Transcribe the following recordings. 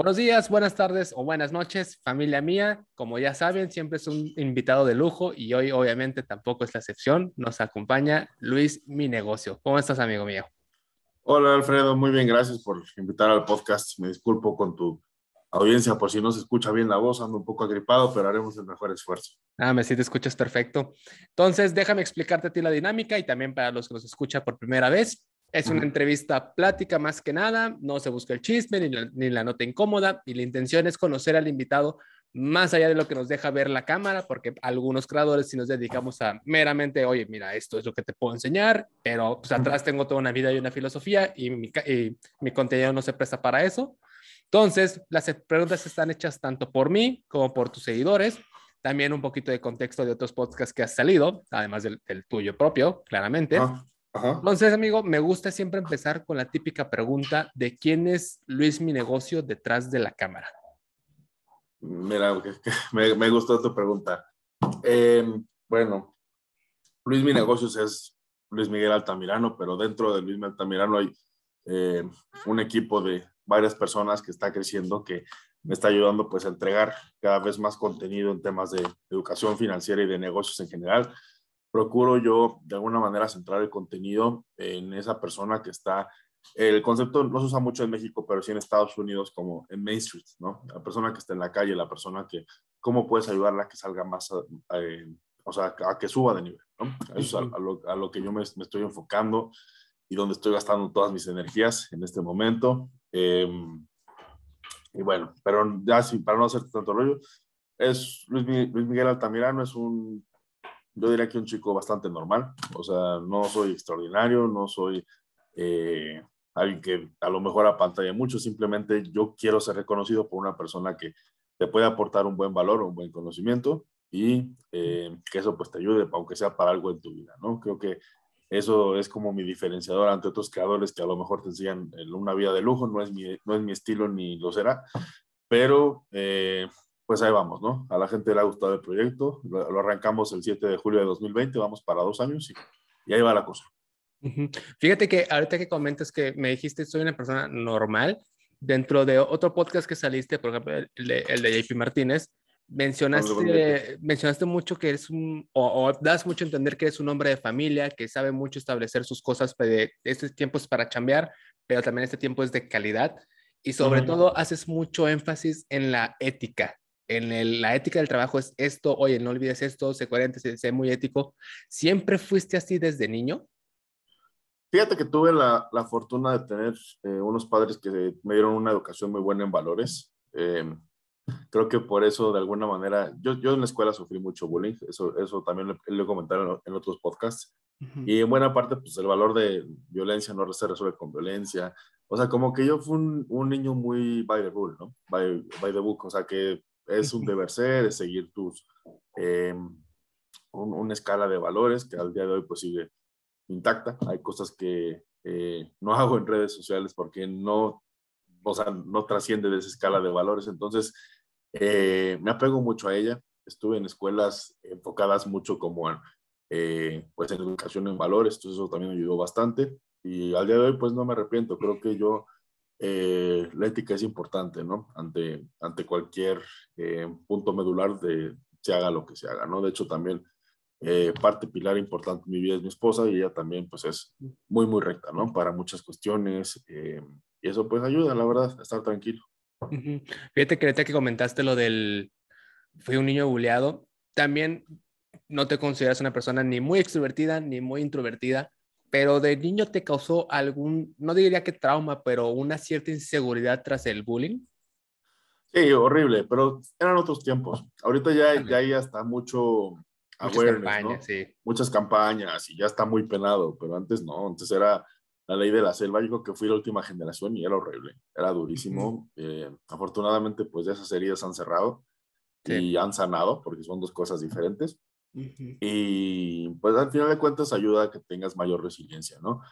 Buenos días, buenas tardes o buenas noches, familia mía. Como ya saben, siempre es un invitado de lujo y hoy obviamente tampoco es la excepción. Nos acompaña Luis Mi Negocio. ¿Cómo estás, amigo mío? Hola, Alfredo. Muy bien, gracias por invitar al podcast. Me disculpo con tu audiencia por si no se escucha bien la voz, ando un poco agripado, pero haremos el mejor esfuerzo. Ah, me sí te escuchas perfecto. Entonces, déjame explicarte a ti la dinámica y también para los que nos escuchan por primera vez. Es una entrevista plática más que nada, no se busca el chisme ni la, ni la, nota incómoda y la intención es conocer al invitado más allá de lo que nos deja ver la cámara, porque algunos creadores si nos dedicamos a meramente, oye, mira, esto es lo que te puedo enseñar, pero pues atrás tengo toda una vida y una filosofía y mi, y mi contenido no se presta para eso. Entonces, las preguntas están hechas tanto por mí como por tus seguidores. También un poquito de contexto de otros podcasts que has salido, además del, del tuyo propio, claramente. Ah. Ajá. Entonces, amigo, me gusta siempre empezar con la típica pregunta de quién es Luis Mi Negocio detrás de la cámara. Mira, me, me gustó tu pregunta. Eh, bueno, Luis Mi Negocios es Luis Miguel Altamirano, pero dentro de Luis Miguel Altamirano hay eh, un equipo de varias personas que está creciendo, que me está ayudando pues a entregar cada vez más contenido en temas de educación financiera y de negocios en general procuro yo de alguna manera centrar el contenido en esa persona que está, el concepto no se usa mucho en México, pero sí en Estados Unidos como en Main Street, ¿no? La persona que está en la calle, la persona que, ¿cómo puedes ayudarla a que salga más, eh, o sea, a que suba de nivel, ¿no? Eso es a, a, lo, a lo, que yo me, me, estoy enfocando y donde estoy gastando todas mis energías en este momento. Eh, y bueno, pero ya sí, para no hacer tanto rollo, es Luis, Luis Miguel Altamirano, es un yo diría que un chico bastante normal, o sea, no soy extraordinario, no soy eh, alguien que a lo mejor apantalla mucho, simplemente yo quiero ser reconocido por una persona que te puede aportar un buen valor, un buen conocimiento y eh, que eso pues te ayude, aunque sea para algo en tu vida, ¿no? Creo que eso es como mi diferenciador ante otros creadores que a lo mejor te enseñan una vida de lujo, no es mi, no es mi estilo ni lo será, pero eh, pues ahí vamos, ¿no? A la gente le ha gustado el proyecto, lo, lo arrancamos el 7 de julio de 2020, vamos para dos años y, y ahí va la cosa. Uh -huh. Fíjate que ahorita que comentas que me dijiste soy una persona normal, dentro de otro podcast que saliste, por ejemplo, el de, el de JP Martínez, mencionaste, mencionaste mucho que eres un, o, o, das mucho a entender que eres un hombre de familia, que sabe mucho establecer sus cosas, de, este tiempo es para chambear, pero también este tiempo es de calidad, y sobre uh -huh. todo haces mucho énfasis en la ética, en el, la ética del trabajo es esto, oye, no olvides esto, sé coherente, sé, sé muy ético. ¿Siempre fuiste así desde niño? Fíjate que tuve la, la fortuna de tener eh, unos padres que me dieron una educación muy buena en valores. Eh, creo que por eso, de alguna manera, yo, yo en la escuela sufrí mucho bullying, eso, eso también lo, lo he comentado en, en otros podcasts. Uh -huh. Y en buena parte, pues el valor de violencia no se resuelve con violencia. O sea, como que yo fui un, un niño muy by the rule, ¿no? By, by the book, o sea, que es un deber ser, es seguir tus, eh, un, una escala de valores que al día de hoy pues sigue intacta. Hay cosas que eh, no hago en redes sociales porque no, o sea, no trasciende de esa escala de valores. Entonces, eh, me apego mucho a ella. Estuve en escuelas enfocadas mucho como en, eh, pues en educación en valores, entonces eso también me ayudó bastante. Y al día de hoy pues no me arrepiento, creo que yo eh, la ética es importante, ¿no? Ante, ante cualquier eh, punto medular de se haga lo que se haga, ¿no? De hecho, también eh, parte pilar importante en mi vida es mi esposa y ella también, pues, es muy, muy recta, ¿no? Para muchas cuestiones y eso, pues, ayuda, la verdad, a estar tranquilo. Fíjate que que comentaste lo del fui un niño buleado, también no te consideras una persona ni muy extrovertida ni muy introvertida pero de niño te causó algún, no diría que trauma, pero una cierta inseguridad tras el bullying. Sí, horrible, pero eran otros tiempos. Ahorita ya, ya hay hasta mucho Muchas campañas, ¿no? sí. Muchas campañas y ya está muy penado, pero antes no, antes era la ley de la selva. Yo creo que fui la última generación y era horrible, era durísimo. Uh -huh. eh, afortunadamente, pues esas heridas han cerrado sí. y han sanado, porque son dos cosas diferentes. Uh -huh. Y pues al final de cuentas ayuda a que tengas mayor resiliencia, ¿no?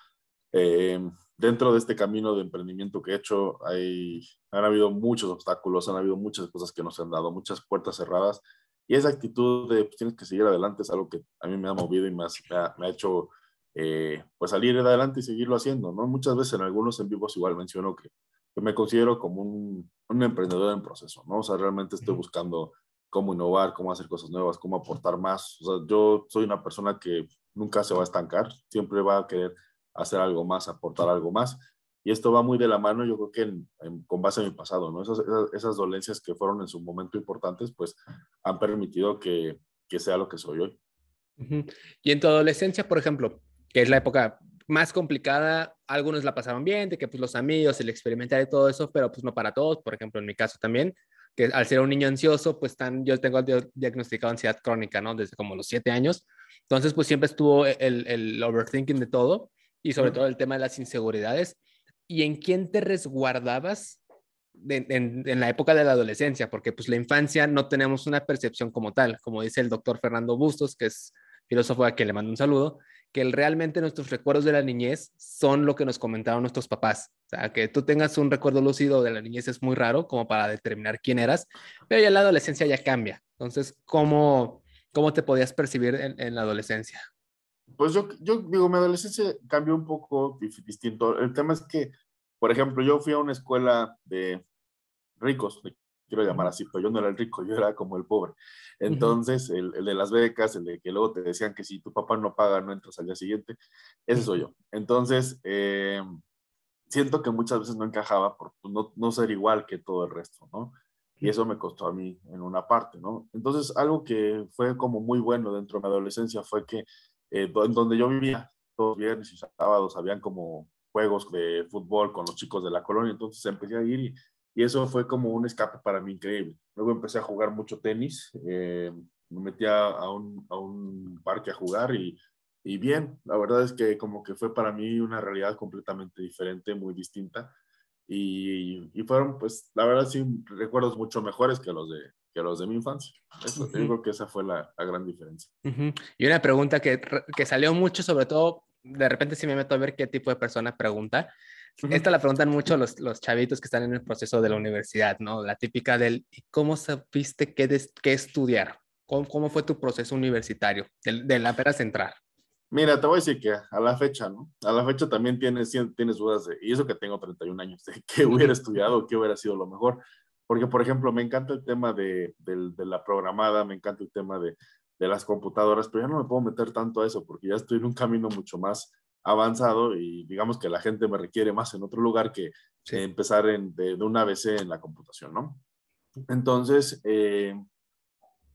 Eh, dentro de este camino de emprendimiento que he hecho, hay, han habido muchos obstáculos, han habido muchas cosas que nos han dado, muchas puertas cerradas. Y esa actitud de pues, tienes que seguir adelante es algo que a mí me ha movido y me ha, me ha, me ha hecho eh, pues salir adelante y seguirlo haciendo, ¿no? Muchas veces en algunos en vivos igual menciono que me considero como un, un emprendedor en proceso, ¿no? O sea, realmente estoy buscando cómo innovar, cómo hacer cosas nuevas, cómo aportar más. O sea, yo soy una persona que nunca se va a estancar, siempre va a querer hacer algo más, aportar algo más. Y esto va muy de la mano, yo creo que con base en mi pasado, ¿no? Esas, esas, dolencias que fueron en su momento importantes, pues han permitido que, que sea lo que soy hoy. Y en tu adolescencia, por ejemplo, que es la época más complicada, algunos la pasaron bien, de que pues los amigos, el experimentar y todo eso, pero pues no para todos, por ejemplo, en mi caso también, que al ser un niño ansioso, pues tan, yo tengo diagnosticado ansiedad crónica, ¿no? Desde como los siete años, entonces pues siempre estuvo el, el overthinking de todo y sobre todo el tema de las inseguridades. ¿Y en quién te resguardabas en, en, la época de la adolescencia? Porque pues la infancia no tenemos una percepción como tal, como dice el doctor Fernando Bustos, que es filósofo a quien le mando un saludo, que realmente nuestros recuerdos de la niñez son lo que nos comentaron nuestros papás. O sea, que tú tengas un recuerdo lúcido de la niñez es muy raro como para determinar quién eras, pero ya la adolescencia ya cambia. Entonces, ¿cómo, cómo te podías percibir en, la adolescencia? Pues yo, digo, mi adolescencia cambió un poco distinto. El tema es que, por ejemplo, yo fui a una escuela de ricos, quiero llamar así, pero yo no era el rico, yo era como el pobre. Entonces, el, de las becas, el de que luego te decían que si tu papá no paga, no entras al día siguiente, ese soy yo. Entonces, eh, siento que muchas veces no encajaba por no, no, ser igual que todo el resto, ¿no? Y eso me costó a mí en una parte, ¿no? Entonces, algo que fue como muy bueno dentro de mi adolescencia fue que eh, en donde yo vivía, todos viernes y sábados, habían como juegos de fútbol con los chicos de la colonia, entonces empecé a ir y y eso fue como un escape para mí increíble. Luego empecé a jugar mucho tenis, eh, me metí a un, a un, parque a jugar y, y, bien, la verdad es que como que fue para mí una realidad completamente diferente, muy distinta. Y, y fueron, pues, la verdad sí, recuerdos mucho mejores que los de, que los de mi infancia. Eso, digo que esa fue la, la gran diferencia. Y una pregunta que, que salió mucho, sobre todo, de repente si me meto a ver qué tipo de persona pregunta, esta la preguntan mucho los, los chavitos que están en el proceso de la universidad, ¿no? La típica del, ¿cómo supiste qué, qué estudiar? ¿Cómo, ¿Cómo, fue tu proceso universitario de, de la pera central? Mira, te voy a decir que a la fecha, ¿no? A la fecha también tienes, tienes dudas de, y eso que tengo 31 años, de qué hubiera estudiado, qué hubiera sido lo mejor. Porque, por ejemplo, me encanta el tema de, de, de la programada, me encanta el tema de, de las computadoras, pero ya no me puedo meter tanto a eso porque ya estoy en un camino mucho más avanzado y digamos que la gente me requiere más en otro lugar que empezar en, de, una ABC en la computación, ¿no? Entonces, eh,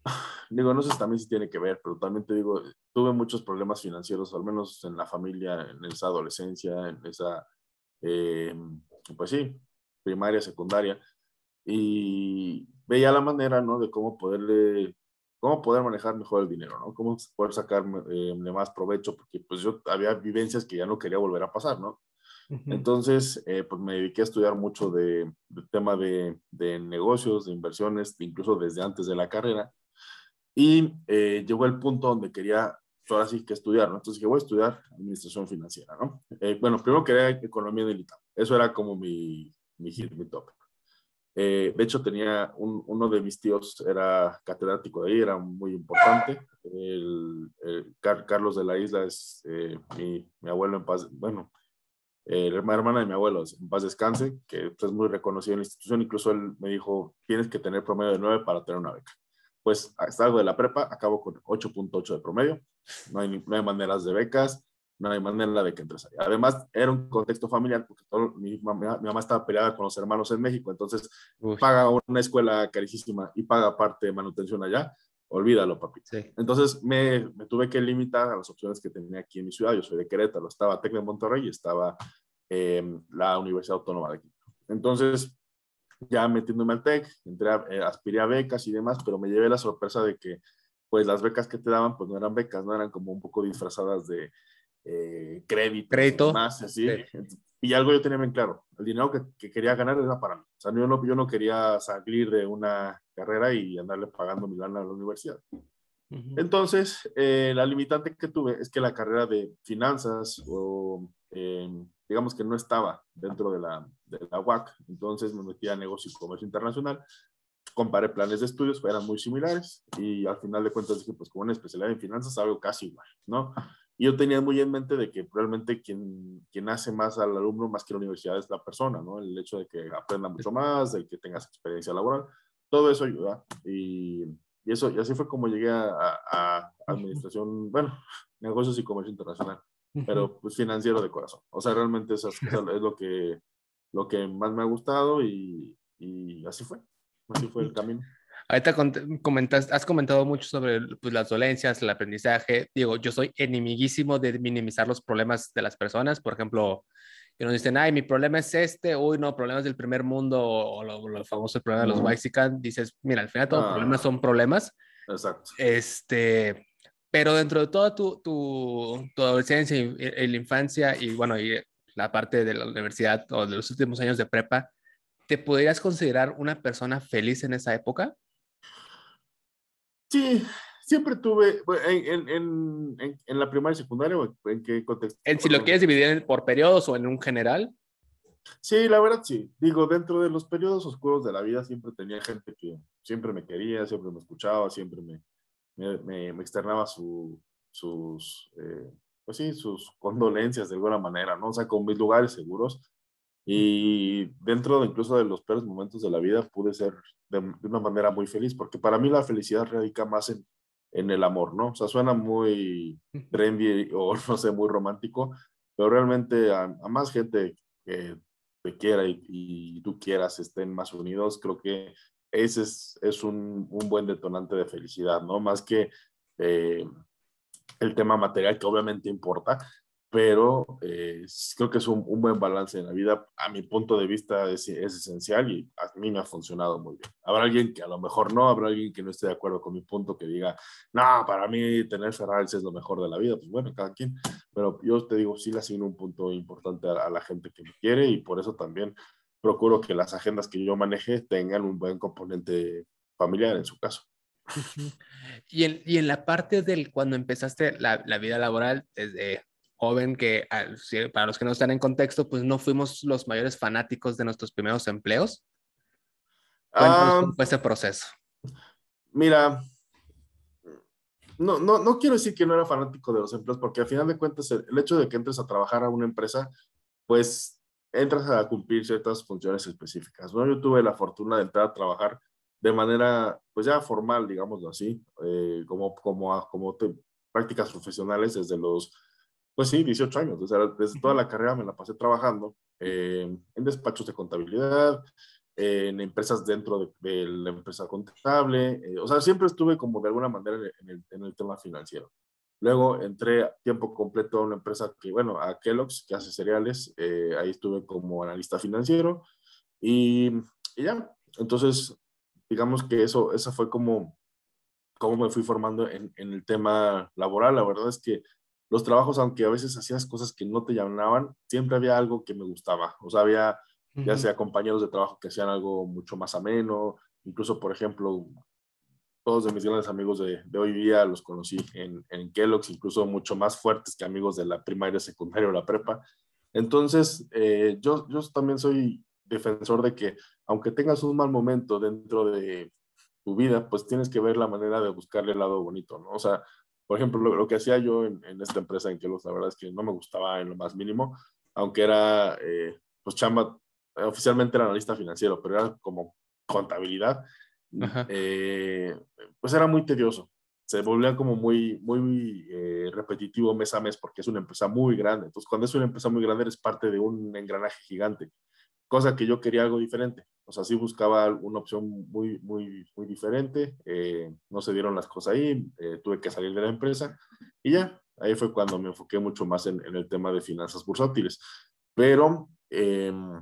digo, no sé también si tiene que ver, pero también te digo, tuve muchos problemas financieros, al menos en la familia, en esa adolescencia, en esa, eh, pues sí, primaria, secundaria, y veía la manera, ¿no? De cómo poderle cómo poder manejar mejor el dinero, ¿no? Cómo poder sacar eh, más provecho, porque pues yo había vivencias que ya no quería volver a pasar, ¿no? Entonces, eh, pues me dediqué a estudiar mucho de, tema de, de, negocios, de inversiones, incluso desde antes de la carrera. Y eh, llegó el punto donde quería, pues, ahora sí que estudiar, ¿no? Entonces dije, voy a estudiar administración financiera, ¿no? bueno, primero quería economía del ITAM. Eso era como mi, mi hit, mi top. Eh, de hecho, tenía uno de mis tíos, era catedrático de ahí, era muy importante. El, Carlos de la Isla es eh, mi, mi, abuelo en paz, bueno, eh, la hermana de mi abuelo en paz descanse, que es muy reconocido en la institución. Incluso él me dijo, tienes que tener promedio de 9 para tener una beca. Pues salgo de la prepa, acabo con 8.8 de promedio. No hay, no hay maneras de becas no hay manera de que entres ahí. Además, era un contexto familiar porque mi, mamá, mi, mamá, estaba peleada con los hermanos en México, entonces paga una escuela carísima y paga parte de manutención allá. Olvídalo, papi. Entonces me, me, tuve que limitar a las opciones que tenía aquí en mi ciudad. Yo soy de Querétaro, estaba Tec de Monterrey y estaba eh, la Universidad Autónoma de Quito. Entonces, ya metiéndome al TEC, entré eh, aspiré a becas y demás, pero me llevé la sorpresa de que pues las becas que te daban pues no eran becas, no eran como un poco disfrazadas de eh, crédito, crédito, más así. Y algo yo tenía bien claro, el dinero que, quería ganar era para mí. O sea, yo no, yo no quería salir de una carrera y andarle pagando mi lana a la universidad. Entonces, eh, la limitante que tuve es que la carrera de finanzas, o, eh, digamos que no estaba dentro de la, de la UAC, entonces me metí a negocio y comercio internacional, comparé planes de estudios, eran muy similares y al final de cuentas dije, pues como una especialidad en finanzas, algo casi igual, ¿no? Y yo tenía muy en mente de que realmente quien, quien hace más al alumno más que la universidad es la persona, ¿no? El hecho de que aprenda mucho más, de que tengas experiencia laboral, todo eso ayuda. Y, y eso, y así fue como llegué a, a, administración, bueno, negocios y comercio internacional, pero pues financiero de corazón. O sea, realmente eso, es lo que, lo que más me ha gustado y, y así fue, así fue el camino. Ahorita has comentado mucho sobre pues, las dolencias, el aprendizaje. Digo, yo soy enemiguísimo de minimizar los problemas de las personas. Por ejemplo, que nos dicen, ay, mi problema es este, uy, no, problemas del primer mundo, o lo, lo famoso problema de los Waxican, dices, mira, al final todos los problemas ah. son problemas. Exacto. Este, pero dentro de toda tu, tu, tu adolescencia y, y, la infancia, y bueno, y la parte de la universidad o de los últimos años de prepa, ¿te podrías considerar una persona feliz en esa época? Sí, siempre tuve, en, en, en, en la primaria y secundaria, ¿en qué contexto? En si lo quieres dividir por periodos o en un general. Sí, la verdad sí. Digo, dentro de los periodos oscuros de la vida siempre tenía gente que siempre me quería, siempre me escuchaba, siempre me, me, me, externaba su, sus, eh, pues sí, sus condolencias de alguna manera, ¿no? O sea, con mis lugares seguros. Y dentro de incluso de los peores momentos de la vida pude ser de, una manera muy feliz, porque para mí la felicidad radica más en, en el amor, ¿no? O sea, suena muy trendy o no sé, muy romántico, pero realmente a, más gente que te quiera y, tú quieras estén más unidos, creo que ese es, es un, un, buen detonante de felicidad, ¿no? Más que eh, el tema material, que obviamente importa, pero eh, creo que es un, buen balance en la vida. A mi punto de vista es, es, esencial y a mí me ha funcionado muy bien. Habrá alguien que a lo mejor no, habrá alguien que no esté de acuerdo con mi punto, que diga, no, para mí tener Ferraris es lo mejor de la vida. Pues bueno, cada quien. Pero yo te digo, sí le asigno un punto importante a, la gente que me quiere y por eso también procuro que las agendas que yo maneje tengan un buen componente familiar en su caso. Y en, y en la parte del cuando empezaste la, la vida laboral, desde joven que, para los que no están en contexto, pues no fuimos los mayores fanáticos de nuestros primeros empleos. Cuéntanos ah, fue ese proceso. Mira, no, no, no quiero decir que no era fanático de los empleos, porque al final de cuentas el, hecho de que entres a trabajar a una empresa, pues entras a cumplir ciertas funciones específicas. ¿no? Yo tuve la fortuna de entrar a trabajar de manera, pues ya formal, digámoslo así, eh, como, como, como prácticas profesionales desde los pues sí, 18 años. desde toda la carrera me la pasé trabajando eh, en despachos de contabilidad, en empresas dentro de, la empresa contable. Eh, o sea, siempre estuve como de alguna manera en el, en el, tema financiero. Luego entré a tiempo completo a una empresa que, bueno, a Kellogg's, que hace cereales. Eh, ahí estuve como analista financiero. Y, y, ya, entonces, digamos que eso, eso fue como, como me fui formando en, en el tema laboral. La verdad es que los trabajos, aunque a veces hacías cosas que no te llamaban, siempre había algo que me gustaba. O sea, había ya sea compañeros de trabajo que hacían algo mucho más ameno, incluso, por ejemplo, todos de mis grandes amigos de, de hoy día los conocí en, en, Kellogg's, incluso mucho más fuertes que amigos de la primaria, secundaria o la prepa. Entonces, eh, yo, yo también soy defensor de que, aunque tengas un mal momento dentro de tu vida, pues tienes que ver la manera de buscarle el lado bonito, ¿no? O sea, por ejemplo, lo, que hacía yo en, esta empresa en Kellogg's, la verdad es que no me gustaba en lo más mínimo, aunque era, eh, pues chamba, oficialmente era analista financiero, pero era como contabilidad, eh, pues era muy tedioso. Se volvía como muy, muy eh, repetitivo mes a mes porque es una empresa muy grande. Entonces, cuando es una empresa muy grande, eres parte de un engranaje gigante, cosa que yo quería algo diferente. O sea, sí buscaba una opción muy, muy, muy diferente. Eh, no se dieron las cosas ahí, eh, tuve que salir de la empresa y ya, ahí fue cuando me enfoqué mucho más en, en el tema de finanzas bursátiles. Pero em,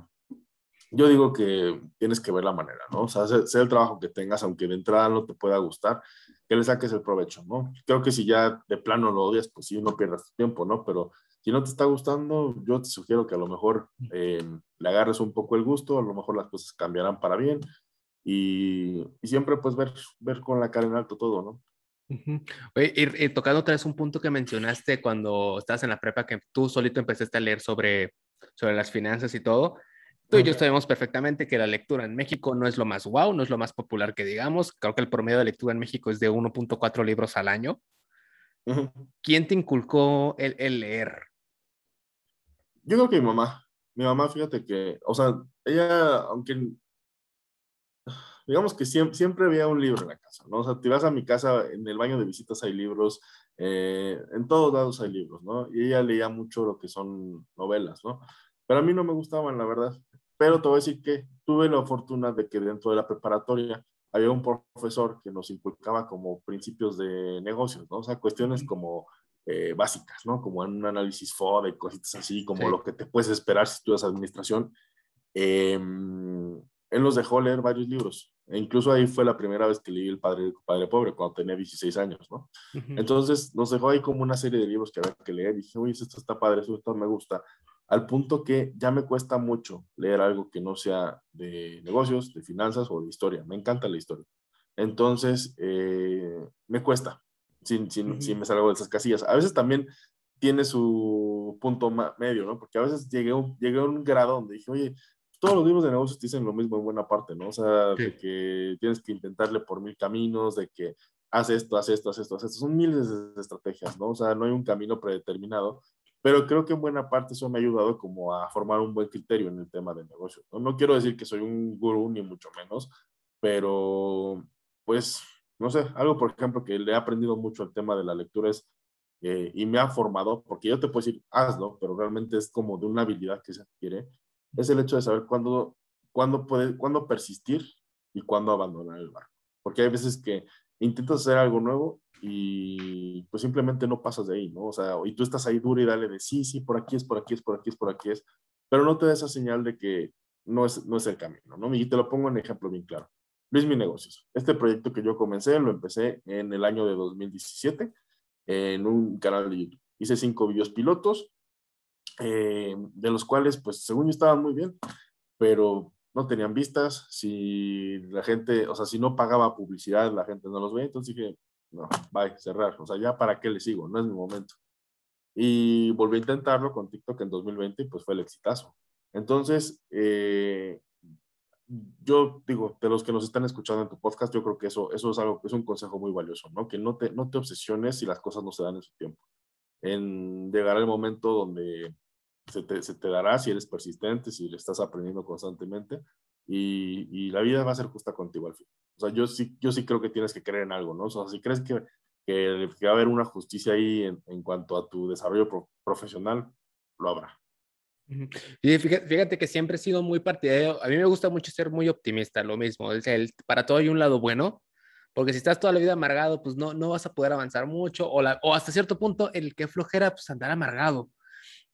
yo digo que tienes que ver la manera, ¿no? O sea, sea el trabajo que tengas, aunque de entrada no te pueda gustar, que le saques el provecho, ¿no? Creo que si ya de plano lo odias, pues sí, no pierdas tiempo, ¿no? Pero si no te está gustando, yo te sugiero que a lo mejor eh, le agarres un poco el gusto, a lo mejor las cosas cambiarán para bien y, y siempre pues ver, ver con la cara en alto todo, ¿no? Oye, y, tocando otra vez un punto que mencionaste cuando estabas en la prepa, que tú solito empezaste a leer sobre, sobre las finanzas y todo. Tú y yo sabemos perfectamente que la lectura en México no es lo más wow, no es lo más popular que digamos. Creo que el promedio de lectura en México es de 1.4 libros al año. ¿quién te inculcó el, el, leer? Yo creo que mi mamá. Mi mamá, fíjate que, o sea, ella, aunque digamos que siempre, siempre, había un libro en la casa, ¿no? O sea, te vas a mi casa, en el baño de visitas hay libros, eh, en todos lados hay libros, ¿no? Y ella leía mucho lo que son novelas, ¿no? Pero a mí no me gustaban, la verdad. Pero te voy a decir que tuve la fortuna de que dentro de la preparatoria había un profesor que nos inculcaba como principios de negocios, ¿no? O sea, cuestiones como eh, básicas, ¿no? Como en un análisis FOD cositas así, como lo que te puedes esperar si estudias administración. Eh, él nos dejó leer varios libros. E incluso ahí fue la primera vez que leí El Padre, Padre Pobre, cuando tenía 16 años, ¿no? Entonces nos dejó ahí como una serie de libros que había que leer. Y dije, oye, esto está padre, esto me gusta. Al punto que ya me cuesta mucho leer algo que no sea de negocios, de finanzas o de historia. Me encanta la historia. Entonces, eh, me cuesta si, si, me salgo de esas casillas. A veces también tiene su punto medio, ¿no? Porque a veces llegué, llegué a un grado donde dije, oye, todos los libros de negocios te dicen lo mismo en buena parte, ¿no? O sea, de que tienes que intentarle por mil caminos, de que haz esto, haz esto, haz esto, haz esto. Son miles de estrategias, ¿no? O sea, no hay un camino predeterminado, pero creo que en buena parte eso me ha ayudado como a formar un buen criterio en el tema de negocios. No, no quiero decir que soy un gurú, ni mucho menos, pero pues, no sé, algo por ejemplo que le he aprendido mucho el tema de la lectura es, eh, y me ha formado, porque yo te puedo decir, hazlo, pero realmente es como de una habilidad que se adquiere es el hecho de saber cuándo, cuándo, puede, cuándo persistir y cuándo abandonar el barco. Porque hay veces que intentas hacer algo nuevo y pues simplemente no pasas de ahí, ¿no? O sea, y tú estás ahí duro y dale de sí, sí, por aquí es, por aquí es, por aquí es, por aquí es, pero no te da esa señal de que no es, no es el camino, ¿no? Y te lo pongo en ejemplo bien claro. Luis Mi Negocios. Este proyecto que yo comencé, lo empecé en el año de 2017 en un canal de YouTube. Hice cinco videos pilotos, eh, de los cuales, pues, según yo estaban muy bien, pero no tenían vistas, si la gente, o sea, si no pagaba publicidad, la gente no los ve, entonces dije, no, bye, cerrar, o sea, ya para qué le sigo, no es mi momento. Y volví a intentarlo con TikTok en 2020 y pues fue el exitazo. Entonces, eh, yo digo, de los que nos están escuchando en tu podcast, yo creo que eso, eso es algo, es un consejo muy valioso, ¿no? Que no te, no te obsesiones si las cosas no se dan en su tiempo. En llegar el momento donde se te, se te, dará si eres persistente, si le estás aprendiendo constantemente y, y, la vida va a ser justa contigo al fin. O sea, yo sí, yo sí creo que tienes que creer en algo, ¿no? O sea, si crees que, que, va a haber una justicia ahí en, en cuanto a tu desarrollo profesional, lo habrá. Y fíjate, fíjate, que siempre he sido muy partidario. A mí me gusta mucho ser muy optimista, lo mismo. El, el, para todo hay un lado bueno, porque si estás toda la vida amargado, pues no, no vas a poder avanzar mucho, o, la, o hasta cierto punto, el que flojera, pues andar amargado.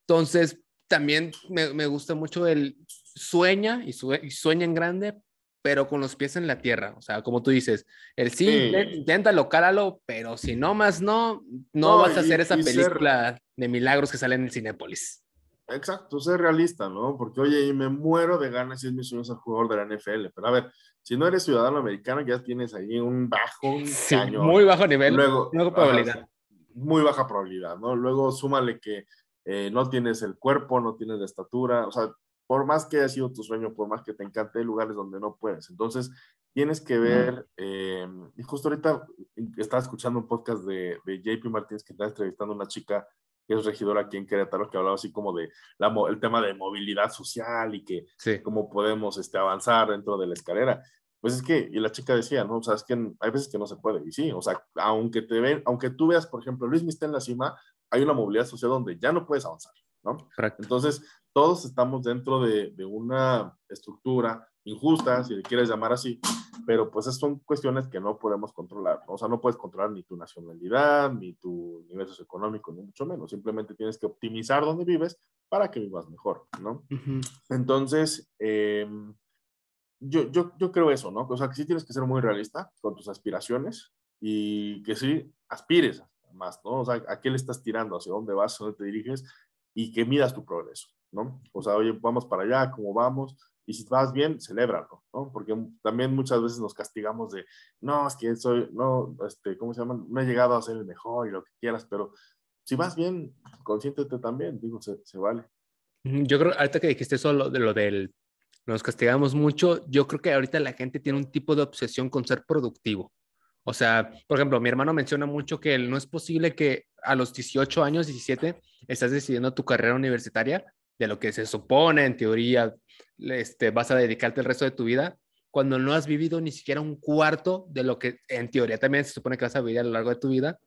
Entonces, también me, me gusta mucho el sueña y, sueña en grande, pero con los pies en la tierra. O sea, como tú dices, el sí, intenta locáralo, pero si no más no, no, vas a hacer esa película de milagros que sale en el Cinépolis. Exacto, ser realista, ¿no? Porque, oye, y me muero de ganas si es mi sueño ser jugador de la NFL. Pero a ver, si no eres ciudadano americano, ya tienes ahí un bajo sí, Muy bajo nivel. Luego, probabilidad. muy baja probabilidad, ¿no? Luego súmale que eh, no tienes el cuerpo, no tienes la estatura, o sea, por más que haya sido tu sueño, por más que te encante, hay lugares donde no puedes. Entonces, tienes que ver, eh, y justo ahorita estaba escuchando un podcast de, de JP Martínez que está entrevistando a una chica que es regidora aquí en Querétaro, que hablaba así como de la, el tema de movilidad social y que cómo podemos este, avanzar dentro de la escalera. Pues es que, y la chica decía, ¿no? O sea, es que hay veces que no se puede, y sí, o sea, aunque te ven, aunque tú veas, por ejemplo, Luis está en la cima, hay una movilidad social donde ya no puedes avanzar, ¿no? Entonces, todos estamos dentro de, de, una estructura injusta, si le quieres llamar así, pero pues son cuestiones que no podemos controlar, ¿no? O sea, no puedes controlar ni tu nacionalidad, ni tu nivel socioeconómico, ni mucho menos, simplemente tienes que optimizar donde vives para que vivas mejor, ¿no? Entonces, eh, yo, yo, yo creo eso, ¿no? O sea, que sí tienes que ser muy realista con tus aspiraciones y que sí aspires más, ¿no? O sea, ¿a qué le estás tirando? ¿Hacia dónde vas? ¿A dónde te diriges? Y que midas tu progreso, ¿no? O sea, oye, vamos para allá, ¿cómo vamos? Y si vas bien, celébralo, ¿no? Porque también muchas veces nos castigamos de, no, es que soy, no, este, ¿cómo se llama? No he llegado a ser el mejor y lo que quieras, pero si vas bien, consiéntete también, digo, se, se vale. Yo creo, ahorita que dijiste eso, lo, de lo del, nos castigamos mucho, yo creo que ahorita la gente tiene un tipo de obsesión con ser productivo. O sea, por ejemplo, mi hermano menciona mucho que no es posible que a los 18 años, 17, estás decidiendo tu carrera universitaria, de lo que se supone en teoría este, vas a dedicarte el resto de tu vida, cuando no has vivido ni siquiera un cuarto de lo que en teoría también se supone que vas a vivir a lo largo de tu vida,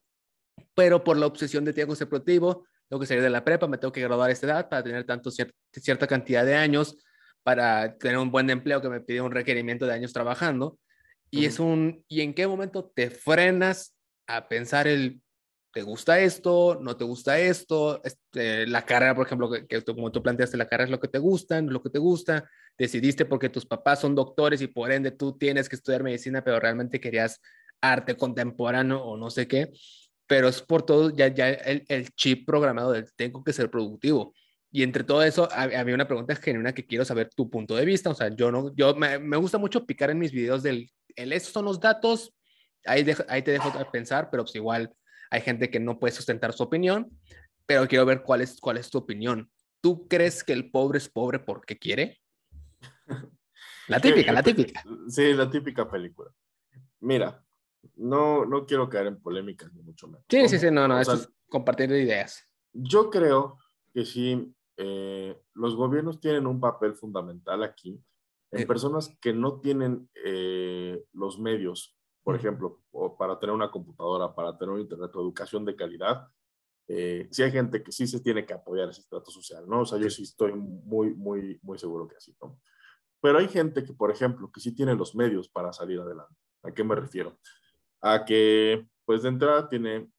pero por la obsesión de tiempo productivo, tengo que salir de la prepa, me tengo que graduar a esta edad para tener tanto cierta cantidad de años, para tener un buen empleo que me pide un requerimiento de años trabajando. Y es un, ¿y en qué momento te frenas a pensar el, ¿te gusta esto? ¿No te gusta esto? Este, la carrera, por ejemplo, que, como tú planteaste, la carrera es lo que te gusta, lo que te gusta. Decidiste porque tus papás son doctores y por ende tú tienes que estudiar medicina, pero realmente querías arte contemporáneo o no sé qué. Pero es por todo ya, ya el, el chip programado del tengo que ser productivo. Y entre todo eso, había una pregunta genuina que quiero saber tu punto de vista. O sea, yo no, yo me, me gusta mucho picar en mis videos del, el, estos son los datos, ahí, ahí te dejo de pensar, pero pues igual hay gente que no puede sustentar su opinión, pero quiero ver cuál es, cuál es tu opinión. ¿Tú crees que el pobre es pobre porque quiere? La típica, la típica. Sí, la típica película. Mira, no, no quiero caer en polémicas ni mucho menos. Sí, sí, sí, no, no, eso es compartir ideas. Yo creo que sí, eh, los gobiernos tienen un papel fundamental aquí en personas que no tienen eh, los medios por ejemplo, o para tener una computadora, para tener un internet o educación de calidad, eh, sí hay gente que sí se tiene que apoyar ese estrato social, ¿no? O sea, yo sí estoy muy, muy, muy seguro que así, ¿no? Pero hay gente que, por ejemplo, que sí tiene los medios para salir adelante. ¿A qué me refiero? A que, pues de entrada tiene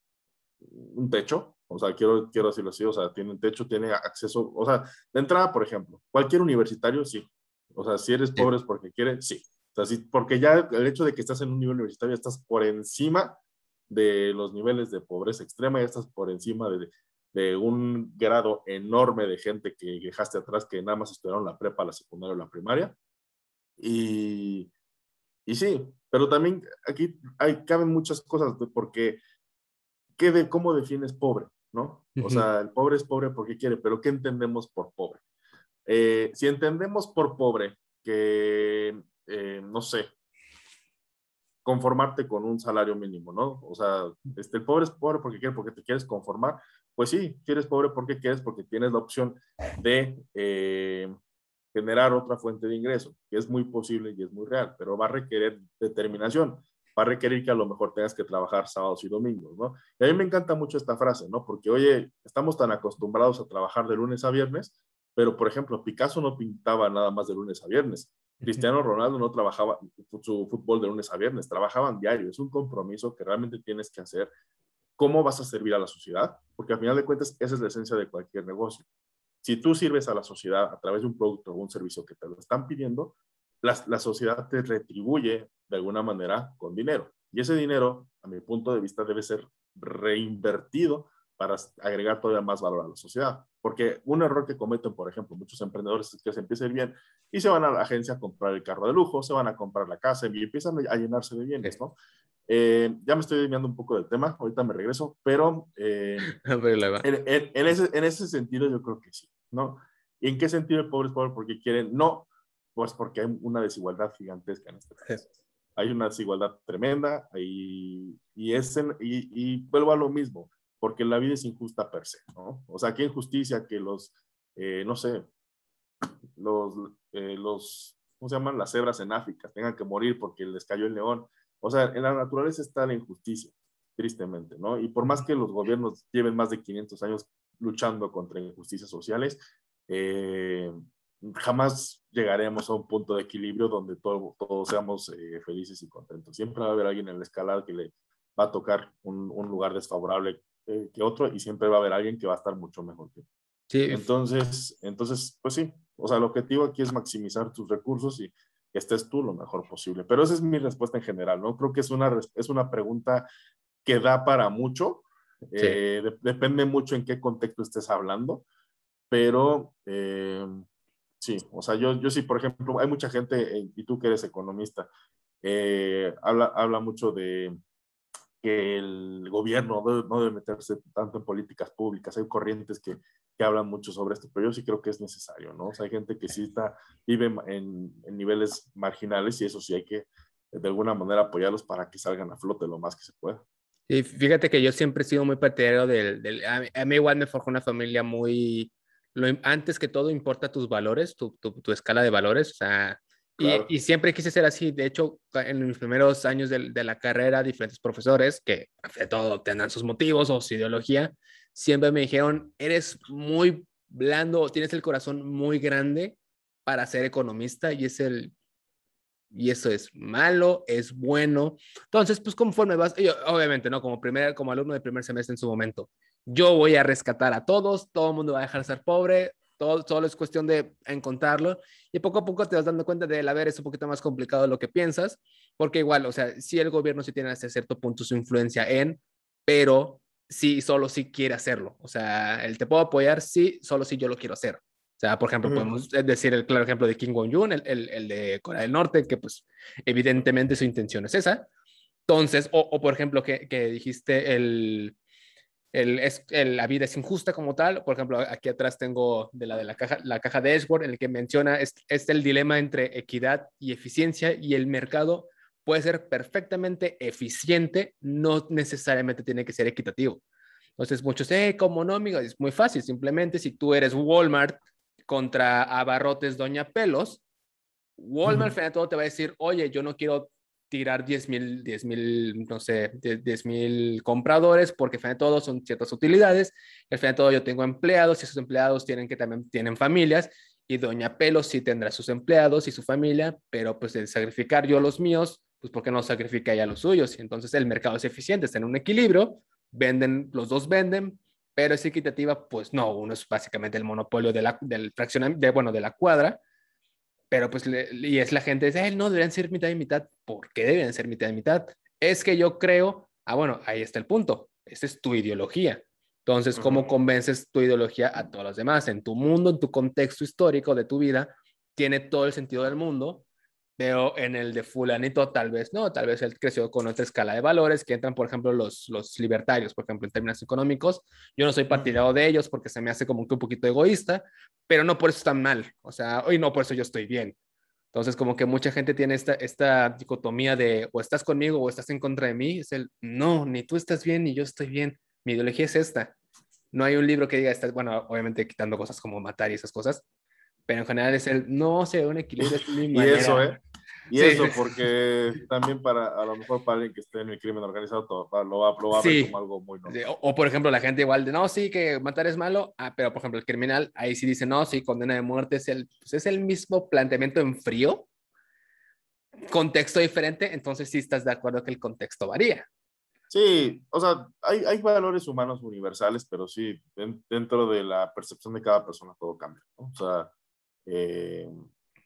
un techo, o sea, quiero, quiero decirlo así, o sea, tiene un techo, tiene acceso, o sea, de entrada, por ejemplo, cualquier universitario, sí. O sea, si eres pobre es porque quiere, sí. O sea, porque ya el hecho de que estás en un nivel universitario, estás por encima de los niveles de pobreza extrema, ya estás por encima de, de un grado enorme de gente que dejaste atrás, que nada más estudiaron la prepa, la secundaria o la primaria. Y, y sí, pero también aquí hay, caben muchas cosas, porque ¿qué de, ¿cómo defines pobre? ¿no? O sea, el pobre es pobre porque quiere, pero ¿qué entendemos por pobre? Eh, si entendemos por pobre que eh, no sé, conformarte con un salario mínimo, ¿no? O sea, este, el pobre es pobre porque quiere, porque te quieres conformar. Pues sí, quieres pobre porque quieres, porque tienes la opción de eh, generar otra fuente de ingreso, que es muy posible y es muy real, pero va a requerir determinación, va a requerir que a lo mejor tengas que trabajar sábados y domingos, ¿no? Y a mí me encanta mucho esta frase, ¿no? Porque, oye, estamos tan acostumbrados a trabajar de lunes a viernes, pero, por ejemplo, Picasso no pintaba nada más de lunes a viernes. Cristiano Ronaldo no trabajaba su fútbol de lunes a viernes, trabajaban diario. Es un compromiso que realmente tienes que hacer. ¿Cómo vas a servir a la sociedad? Porque al final de cuentas, esa es la esencia de cualquier negocio. Si tú sirves a la sociedad a través de un producto o un servicio que te lo están pidiendo, la, la sociedad te retribuye de alguna manera con dinero. Y ese dinero, a mi punto de vista, debe ser reinvertido para agregar todavía más valor a la sociedad. Porque un error que cometen, por ejemplo, muchos emprendedores es que se empieza a ir bien y se van a la agencia a comprar el carro de lujo, se van a comprar la casa y empiezan a llenarse de bienes, ¿no? Eh, ya me estoy desviando un poco del tema, ahorita me regreso, pero eh, en, ese, en ese sentido yo creo que sí, ¿no? ¿Y en qué sentido el pobre es pobre? Porque quieren, no, pues porque hay una desigualdad gigantesca en este país. Hay una desigualdad tremenda y, y, es y, y vuelvo a lo mismo porque la vida es injusta per se, ¿no? O sea, qué injusticia que los, eh, no sé, los, eh, los, ¿cómo se llaman? Las cebras en África tengan que morir porque les cayó el león. O sea, en la naturaleza está la injusticia, tristemente, ¿no? Y por más que los gobiernos lleven más de 500 años luchando contra injusticias sociales, eh, jamás llegaremos a un punto de equilibrio donde todos seamos felices y contentos. Siempre va a haber alguien en la escalada que le va a tocar un, un lugar desfavorable eh, que otro y siempre va a haber alguien que va a estar mucho mejor que Sí. Entonces, entonces, pues sí, o sea, el objetivo aquí es maximizar tus recursos y que estés tú lo mejor posible. Pero esa es mi respuesta en general, ¿no? Creo que es una, es una pregunta que da para mucho, eh, depende mucho en qué contexto estés hablando, pero eh, sí, o sea, yo, yo sí, por ejemplo, hay mucha gente, y tú que eres economista, habla, habla mucho de, que el gobierno no debe, meterse tanto en políticas públicas. Hay corrientes que, que, hablan mucho sobre esto, pero yo sí creo que es necesario, ¿no? O sea, hay gente que sí está, vive en, niveles marginales y eso sí hay que de alguna manera apoyarlos para que salgan a flote lo más que se pueda. Y fíjate que yo siempre he sido muy partidario del, del a, mí, igual me forjó una familia muy, lo, antes que todo importa tus valores, tu, tu, tu escala de valores, o sea, y, y, siempre quise ser así. De hecho, en mis primeros años de, de, la carrera, diferentes profesores que de todo tendrán sus motivos o su ideología, siempre me dijeron, eres muy blando, tienes el corazón muy grande para ser economista y es el y eso es malo, es bueno. Entonces, pues conforme vas, yo, obviamente, ¿no? Como, primer, como alumno de primer semestre en su momento, yo voy a rescatar a todos, todo el mundo va a dejar de ser pobre, todo, todo es cuestión de encontrarlo y poco a poco te vas dando cuenta de, a ver, es un poquito más complicado de lo que piensas, porque igual, o sea, sí el gobierno sí tiene hasta cierto punto su influencia en, pero sí, solo si sí quiere hacerlo. O sea, él te puedo apoyar, sí, solo si yo lo quiero hacer. O sea, por ejemplo, uh -huh. podemos decir el claro ejemplo de Kim Jong-un, el, el, el, de Corea del Norte, que pues evidentemente su intención es esa. Entonces, o, o por ejemplo, que, que dijiste el, el, es, el, la vida es injusta como tal. Por ejemplo, aquí atrás tengo de la de la caja, la caja de Edgeworth, en el que menciona es, es el dilema entre equidad y eficiencia y el mercado puede ser perfectamente eficiente, no necesariamente tiene que ser equitativo. Entonces, muchos, eh, ¿cómo no, amigo? Es muy fácil. Simplemente si tú eres Walmart contra Abarrotes Doña Pelos, Walmart, al final todo, te va a decir, oye, yo no quiero tirar 10 mil, 10 mil, no sé, 10 mil compradores, porque al final de todo son ciertas utilidades. Al final de todo yo tengo empleados y esos empleados tienen que también tienen familias y Doña Pelos sí tendrá sus empleados y su familia, pero pues de sacrificar yo los míos, pues ¿por qué no sacrifica ella los suyos? Y entonces el mercado es eficiente, está en un equilibrio, venden, los dos venden, pero es equitativa, pues no, uno es básicamente el monopolio de la, del fraccionamiento, de, bueno, de la cuadra, pero pues, le, y es la gente, dice, no, deberían ser mitad y mitad, ¿por qué deberían ser mitad y mitad? Es que yo creo, ah, bueno, ahí está el punto, esa es tu ideología. Entonces, ¿cómo convences tu ideología a todos los demás? En tu mundo, en tu contexto histórico de tu vida, tiene todo el sentido del mundo, pero en el de fulanito tal vez no, tal vez él creció con otra escala de valores que entran, por ejemplo, los, los libertarios, por ejemplo, en términos económicos. Yo no soy partidario de ellos porque se me hace como que un poquito egoísta, pero no por eso están mal, o sea, hoy no por eso yo estoy bien. Entonces, como que mucha gente tiene esta, esta dicotomía de o estás conmigo o estás en contra de mí. Es el, no, ni tú estás bien ni yo estoy bien. Mi ideología es esta. No hay un libro que diga, estás, bueno, obviamente quitando cosas como matar y esas cosas, pero en general es el, no se ve un equilibrio. Es mi y eso, ¿eh? Y sí. eso, porque también para, a lo mejor para alguien que esté en el crimen organizado, todo, lo, va, lo va a ver sí. como algo muy normal. O, o, por ejemplo, la gente igual de, no, sí, que matar es malo, ah, pero por ejemplo, el criminal, ahí sí dice, no, sí, condena de muerte, es el, pues es el mismo planteamiento en frío, contexto diferente, entonces sí estás de acuerdo que el contexto varía. Sí, o sea, hay, hay valores humanos universales, pero sí, dentro de la percepción de cada persona todo cambia, ¿no? O sea, eh,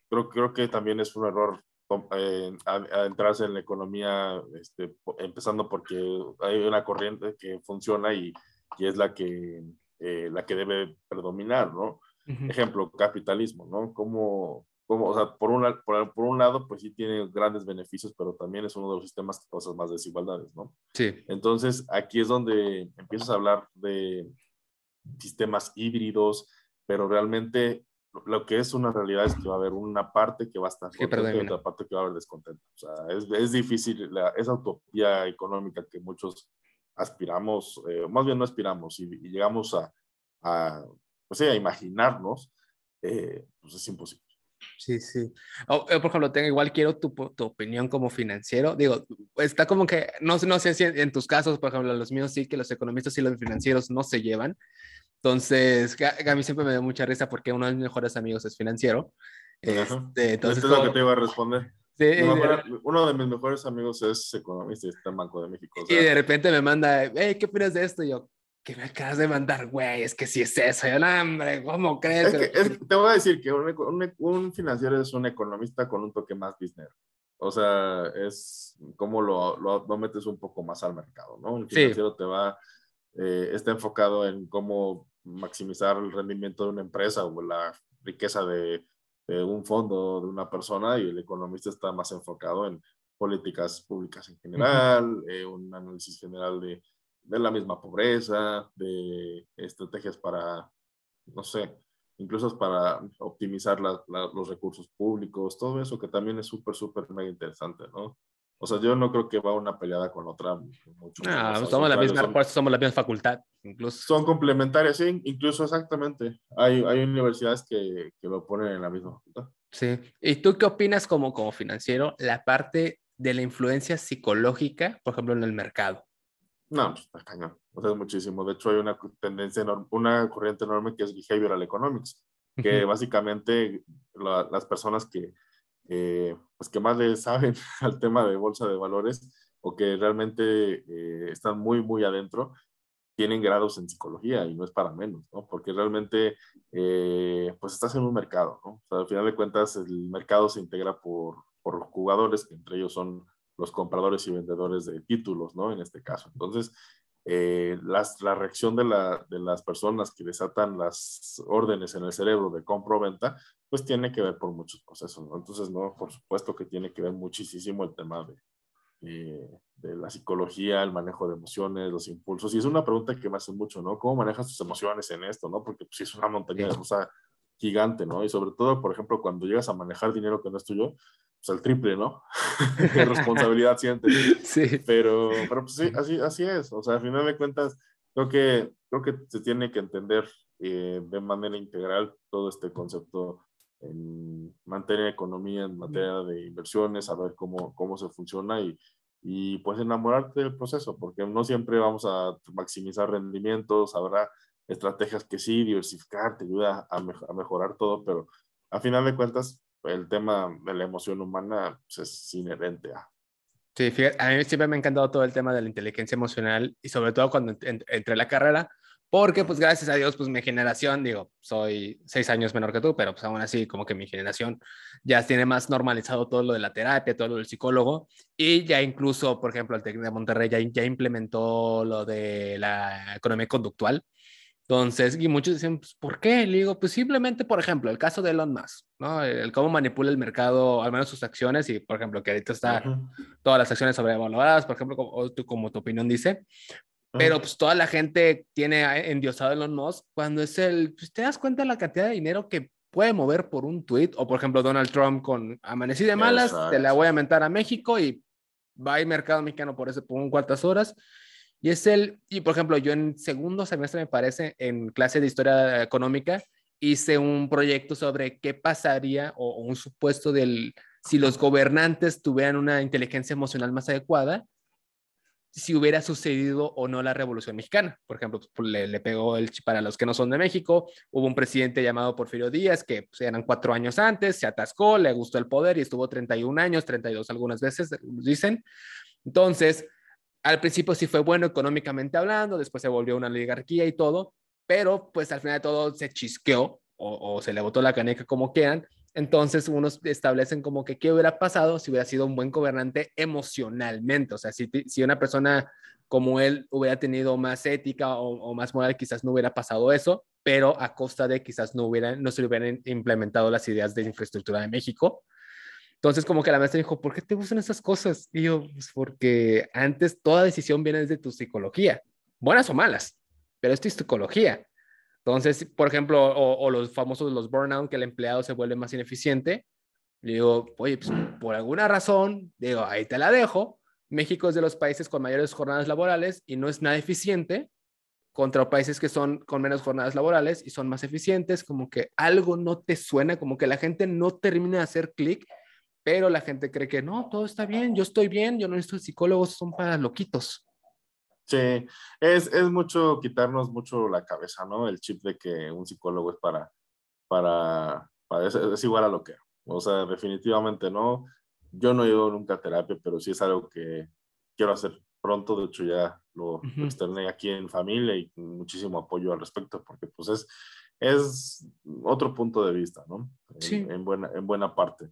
creo, creo que también es un error eh, a, a, entrarse en la economía, este, empezando porque hay una corriente que funciona y, y es la que, eh, la que debe predominar, ¿no? Uh -huh. Ejemplo, capitalismo, ¿no? Como, como o sea, por, una, por, por, un lado, pues sí tiene grandes beneficios, pero también es uno de los sistemas que causa más desigualdades, ¿no? Sí. Entonces, aquí es donde empiezas a hablar de sistemas híbridos, pero realmente lo que es una realidad es que va a haber una parte que va a estar contenta y otra parte que va a haber descontenta. O sea, es, es difícil, la, esa utopía económica que muchos aspiramos, eh, más bien no aspiramos, y, y llegamos a, a, pues, a imaginarnos, eh, pues es imposible. Sí, sí. O, yo, por ejemplo, tengo igual quiero tu, tu, opinión como financiero. Digo, está como que, no, no sé si en tus casos, por ejemplo, los míos sí, que los economistas y los financieros no se llevan, entonces, a, mí siempre me da mucha risa porque uno de mis mejores amigos es financiero. Este, entonces, Esto es lo que te iba a responder. Sí, uno de mis mejores amigos es economista y está en Banco de México. O sea, y de repente me manda, hey, ¿qué opinas de esto? Y yo, ¿qué me acabas de mandar, güey? Es que sí es eso. Yo, no, hombre, ¿cómo crees? Es que, es, te voy a decir que un, un, un, financiero es un economista con un toque más business. O sea, es como lo, lo, lo metes un poco más al mercado, ¿no? El financiero sí. te va eh, está enfocado en cómo maximizar el rendimiento de una empresa o la riqueza de, de, un fondo, de una persona, y el economista está más enfocado en políticas públicas en general, uh -huh. eh, un análisis general de, de, la misma pobreza, de estrategias para, no sé, incluso para optimizar la, la, los recursos públicos, todo eso que también es súper, súper mega interesante, ¿no? O sea, yo no creo que va una peleada con otra. Mucho no, somos, la misma, son, somos la misma facultad, incluso. Son complementarias, sí, incluso exactamente. Hay, hay universidades que, que lo ponen en la misma facultad. Sí. ¿Y tú qué opinas como, como financiero la parte de la influencia psicológica, por ejemplo, en el mercado? No, pues está cañón. O sea, es muchísimo. De hecho, hay una tendencia enorme, una corriente enorme que es behavioral economics, que básicamente las personas que, eh, pues que más le saben al tema de bolsa de valores o que realmente eh, están muy, muy adentro, tienen grados en psicología y no es para menos, ¿no? Porque realmente, eh, pues estás en un mercado, ¿no? O sea, al final de cuentas, el mercado se integra por, por jugadores, entre ellos son los compradores y vendedores de títulos, ¿no? En este caso. Entonces, eh, las, la reacción de, la, de, las personas que desatan las órdenes en el cerebro de compra o venta, pues tiene que ver por muchos procesos, ¿no? Entonces, no, por supuesto que tiene que ver muchísimo el tema de, eh, de la psicología, el manejo de emociones, los impulsos. Y es una pregunta que me hacen mucho, ¿no? ¿Cómo manejas tus emociones en esto, ¿no? Porque pues, es una montaña de cosa gigante, ¿no? Y sobre todo, por ejemplo, cuando llegas a manejar dinero que no es tuyo, pues el triple, ¿no? Qué responsabilidad sientes. Sí. Pero, pero pues sí, así, así es. O sea, al final de cuentas, creo que, creo que se tiene que entender eh, de manera integral todo este concepto en materia de economía, en materia de inversiones, saber cómo, cómo se funciona y, y pues enamorarte del proceso, porque no siempre vamos a maximizar rendimientos, habrá estrategias que sí, diversificar te ayuda a, a mejorar todo, pero a final de cuentas el tema de la emoción humana pues, es inherente a. Sí, fíjate, a mí siempre me ha encantado todo el tema de la inteligencia emocional y sobre todo cuando entré en la carrera, porque pues gracias a Dios, pues mi generación, digo, soy seis años menor que tú, pero pues aún así como que mi generación ya tiene más normalizado todo lo de la terapia, todo lo del psicólogo y ya incluso, por ejemplo, el TEC de Monterrey ya, ya implementó lo de la economía conductual. Entonces, y muchos dicen, pues, ¿por qué? Le digo, pues simplemente, por ejemplo, el caso de Elon Musk, ¿no? El cómo manipula el mercado, al menos sus acciones, y por ejemplo, que ahorita está todas las acciones sobrevaluadas, por ejemplo, como, tu, como tu opinión dice, pero pues toda la gente tiene endiosado a Elon Musk cuando es el, pues te das cuenta de la cantidad de dinero que puede mover por un tweet, o por ejemplo, Donald Trump con amanecí de malas, te la voy a mentar a México y va a ir mercado mexicano por eso por un cuantas horas y es el, y por ejemplo, yo en segundo semestre, me parece, en clase de historia económica, hice un proyecto sobre qué pasaría o, un supuesto del, si los gobernantes tuvieran una inteligencia emocional más adecuada, si hubiera sucedido o no la Revolución Mexicana. Por ejemplo, pues, le, pegó el para los que no son de México, hubo un presidente llamado Porfirio Díaz que pues, eran cuatro años antes, se atascó, le gustó el poder y estuvo 31 años, 32 algunas veces, dicen. Entonces, al principio sí fue bueno económicamente hablando, después se volvió una oligarquía y todo, pero pues al final de todo se chisqueó o, se le botó la caneca como quieran. Entonces unos establecen como que qué hubiera pasado si hubiera sido un buen gobernante emocionalmente. O sea, si, si una persona como él hubiera tenido más ética o, o, más moral, quizás no hubiera pasado eso, pero a costa de quizás no, hubieran, no se hubieran implementado las ideas de infraestructura de México entonces, como que la maestra dijo, ¿por qué te gustan esas cosas? Y yo, pues porque antes toda decisión viene desde tu psicología, buenas o malas, pero es tu psicología. Entonces, por ejemplo, o, los famosos los burnout, que el empleado se vuelve más ineficiente. Le digo, oye, pues por alguna razón, digo, ahí te la dejo. México es de los países con mayores jornadas laborales y no es nada eficiente contra países que son con menos jornadas laborales y son más eficientes, como que algo no te suena, como que la gente no termina de hacer clic pero la gente cree que no, todo está bien, yo estoy bien, yo no necesito psicólogos, son para loquitos. Sí, es, es mucho quitarnos mucho la cabeza, ¿no? El chip de que un psicólogo es para, para, para es, igual a lo que, o sea, definitivamente no. Yo no he ido nunca a terapia, pero sí es algo que quiero hacer pronto, de hecho ya lo, externé aquí en familia y muchísimo apoyo al respecto, porque pues es, es otro punto de vista, ¿no? Sí. en, buena, en buena parte.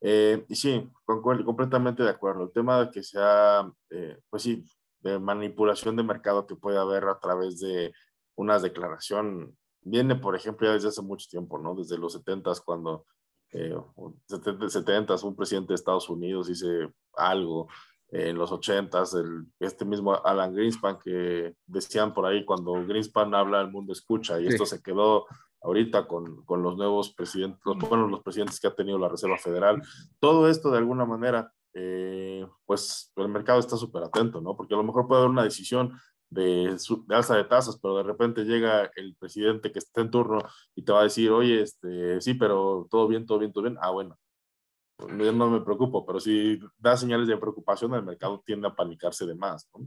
Eh, y sí, completamente de acuerdo. El tema de que sea, eh, pues sí, de manipulación de mercado que puede haber a través de una declaración, viene, por ejemplo, ya desde hace mucho tiempo, ¿no? Desde los 70 cuando, eh, 70 un presidente de Estados Unidos dice algo, en los 80s, este mismo Alan Greenspan que decían por ahí, cuando Greenspan habla, el mundo escucha, y esto se quedó ahorita con, con los nuevos presidentes, los, bueno, los presidentes que ha tenido la Reserva Federal. Todo esto de alguna manera eh, pues el mercado está súper atento, ¿no? Porque a lo mejor puede haber una decisión de, de, alza de tasas, pero de repente llega el presidente que está en turno y te va a decir, oye, este, sí, pero todo bien, todo bien, todo bien. Ah, bueno, yo no me preocupo, pero si da señales de preocupación, el mercado tiende a panicarse de más. ¿no?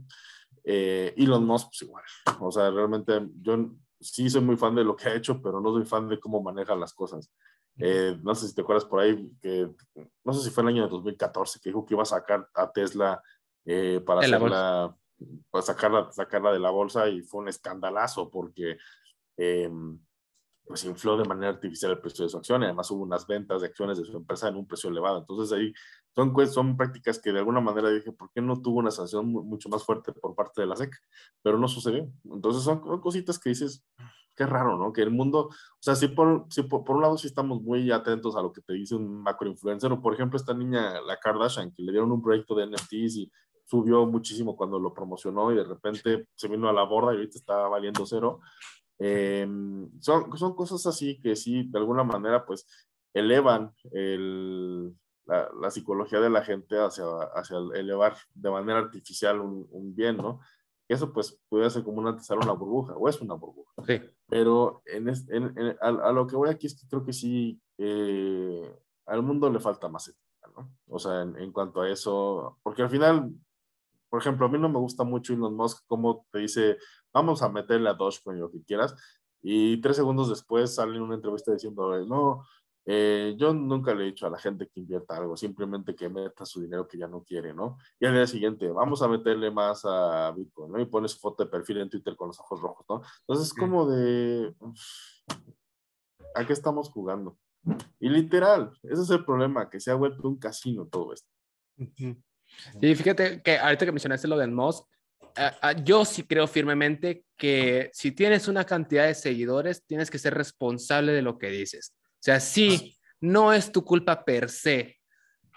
Eh, Elon Musk, pues igual. O sea, realmente yo sí soy muy fan de lo que ha hecho, pero no soy fan de cómo maneja las cosas. Eh, no sé si te acuerdas por ahí, que no sé si fue el año de 2014 que dijo que iba a sacar a Tesla eh, para hacerla pues, sacarla, sacarla de la bolsa y fue un escandalazo porque eh, pues infló de manera artificial el precio de su acción y además hubo unas ventas de acciones de su empresa en un precio elevado. Entonces ahí son, son prácticas que de alguna manera dije, ¿por qué no tuvo una sanción mucho más fuerte por parte de la SEC? Pero no sucedió. Entonces son, cositas que dices, qué raro, ¿no? Que el mundo, o sea, sí por, sí por, por, un lado sí estamos muy atentos a lo que te dice un macroinfluencer, o por ejemplo esta niña, la Kardashian, que le dieron un proyecto de NFTs y subió muchísimo cuando lo promocionó y de repente se vino a la borda y ahorita está valiendo cero. Eh, son, son cosas así que sí, de alguna manera, pues elevan el, la, la, psicología de la gente hacia, hacia elevar de manera artificial un, un bien, ¿no? Eso pues puede ser como una antesala una burbuja, o es una burbuja. Sí. Pero en, en, en a, a, lo que voy aquí es que creo que sí, eh, al mundo le falta más ética, ¿no? O sea, en, en cuanto a eso, porque al final por ejemplo, a mí no me gusta mucho Elon Musk como te dice, vamos a meterle a Dogecoin lo que quieras, y tres segundos después sale en una entrevista diciendo, no, eh, yo nunca le he dicho a la gente que invierta algo, simplemente que meta su dinero que ya no quiere, ¿no? Y al día siguiente, vamos a meterle más a Bitcoin, ¿no? Y pone su foto de perfil en Twitter con los ojos rojos, ¿no? Entonces es como de, ¿a qué estamos jugando? Y literal, ese es el problema, que se ha vuelto un casino todo esto. Y fíjate que ahorita que mencionaste lo del Moss, yo sí creo firmemente que si tienes una cantidad de seguidores, tienes que ser responsable de lo que dices. O sea, sí, no es tu culpa per se.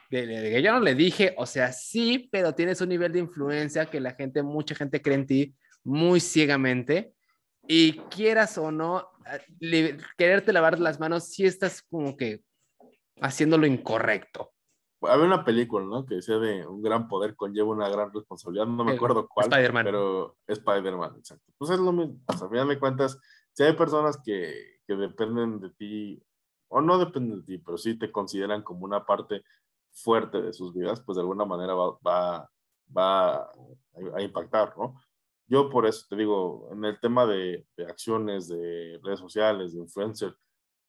De, de, de yo no le dije, o sea, sí, pero tienes un nivel de influencia que la gente, mucha gente cree en ti muy ciegamente y quieras o no, quererte lavar las manos, si sí estás como que haciendo lo incorrecto había una película, ¿no? Que decía de un gran poder conlleva una gran responsabilidad, no me acuerdo cuál. Spider-Man. Pero Spider-Man, exacto. Pues es lo mismo. O sea, a final de cuentas, si hay personas que, que dependen de ti, o no dependen de ti, pero sí te consideran como una parte fuerte de sus vidas, pues de alguna manera va, va, va a, impactar, ¿no? Yo por eso te digo, en el tema de, de acciones, de redes sociales, de influencer,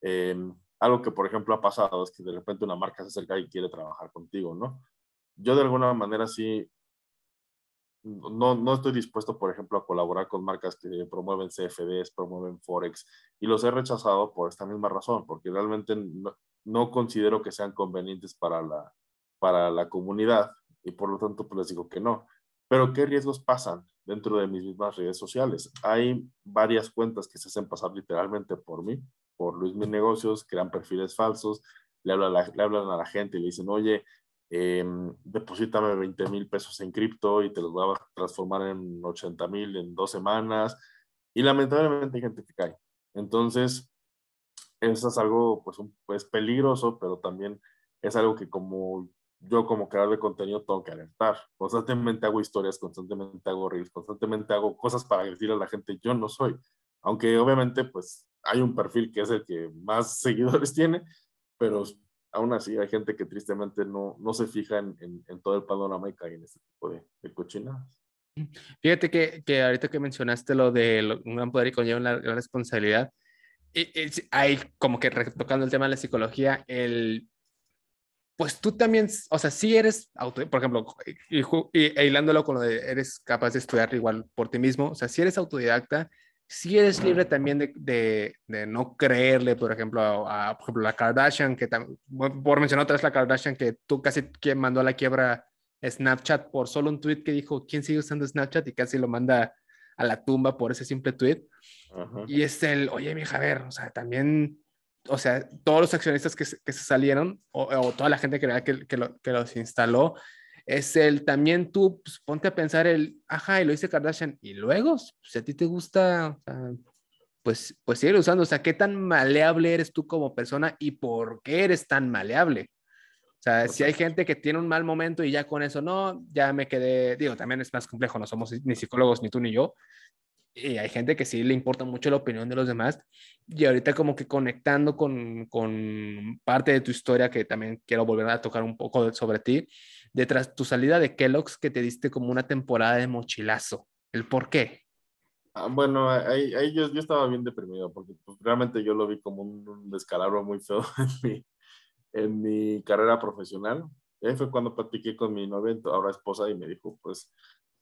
eh, algo que, por ejemplo, ha pasado es que de repente una marca se acerca y quiere trabajar contigo, ¿no? Yo de alguna manera sí, no, no estoy dispuesto, por ejemplo, a colaborar con marcas que promueven CFDs, promueven Forex, y los he rechazado por esta misma razón, porque realmente no, no considero que sean convenientes para la, para la comunidad, y por lo tanto, pues les digo que no. Pero, ¿qué riesgos pasan dentro de mis mismas redes sociales? Hay varias cuentas que se hacen pasar literalmente por mí, por Luis Mil Negocios, crean perfiles falsos, le hablan, a la, le hablan a la gente y le dicen, oye, eh, deposítame 20 mil pesos en cripto y te los voy a transformar en 80 mil en dos semanas. Y lamentablemente hay gente que cae. Entonces, eso es algo pues, pues peligroso, pero también es algo que como yo como creador de contenido tengo que alertar. Constantemente hago historias, constantemente hago reels, constantemente hago cosas para decirle a la gente, yo no soy. Aunque obviamente pues hay un perfil que es el que más seguidores tiene, pero aún así hay gente que tristemente no, no se fija en, en, en, todo el panorama y cae en este tipo de, de cochinadas. Fíjate que, que, ahorita que mencionaste lo de un gran poder y conlleva una gran responsabilidad, hay como que tocando el tema de la psicología, el pues tú también, o sea, si eres, auto, por ejemplo, y, y, e hilándolo con lo de eres capaz de estudiar igual por ti mismo, o sea, si eres autodidacta, si eres libre también de, de, de no creerle, por ejemplo, a, a, por ejemplo, la Kardashian, que por mencionar otra vez la Kardashian, que tú casi que mandó a la quiebra Snapchat por solo un tweet que dijo, ¿quién sigue usando Snapchat? Y casi lo manda a la tumba por ese simple tweet. Y es el, oye, mi hija, a ver, o sea, también, o sea, todos los accionistas que, que se salieron, o, o, toda la gente que, que, que, lo, que los instaló, es el también tú pues, ponte a pensar el, ajá, y lo dice Kardashian, y luego, si a ti te gusta, o sea, pues, pues sigue usando, o sea, ¿qué tan maleable eres tú como persona y por qué eres tan maleable? O sea, si hay gente que tiene un mal momento y ya con eso no, ya me quedé, digo, también es más complejo, no somos ni psicólogos, ni tú ni yo, y hay gente que sí le importa mucho la opinión de los demás. Y ahorita como que conectando con, con parte de tu historia, que también quiero volver a tocar un poco sobre ti, detrás tu salida de Kellogg's que te diste como una temporada de mochilazo. ¿El por qué? Ah, bueno, ahí, ahí yo, yo, estaba bien deprimido porque pues, realmente yo lo vi como un, descalabro muy feo en mi, en mi carrera profesional. Ahí fue cuando platiqué con mi novia, ahora esposa, y me dijo, pues,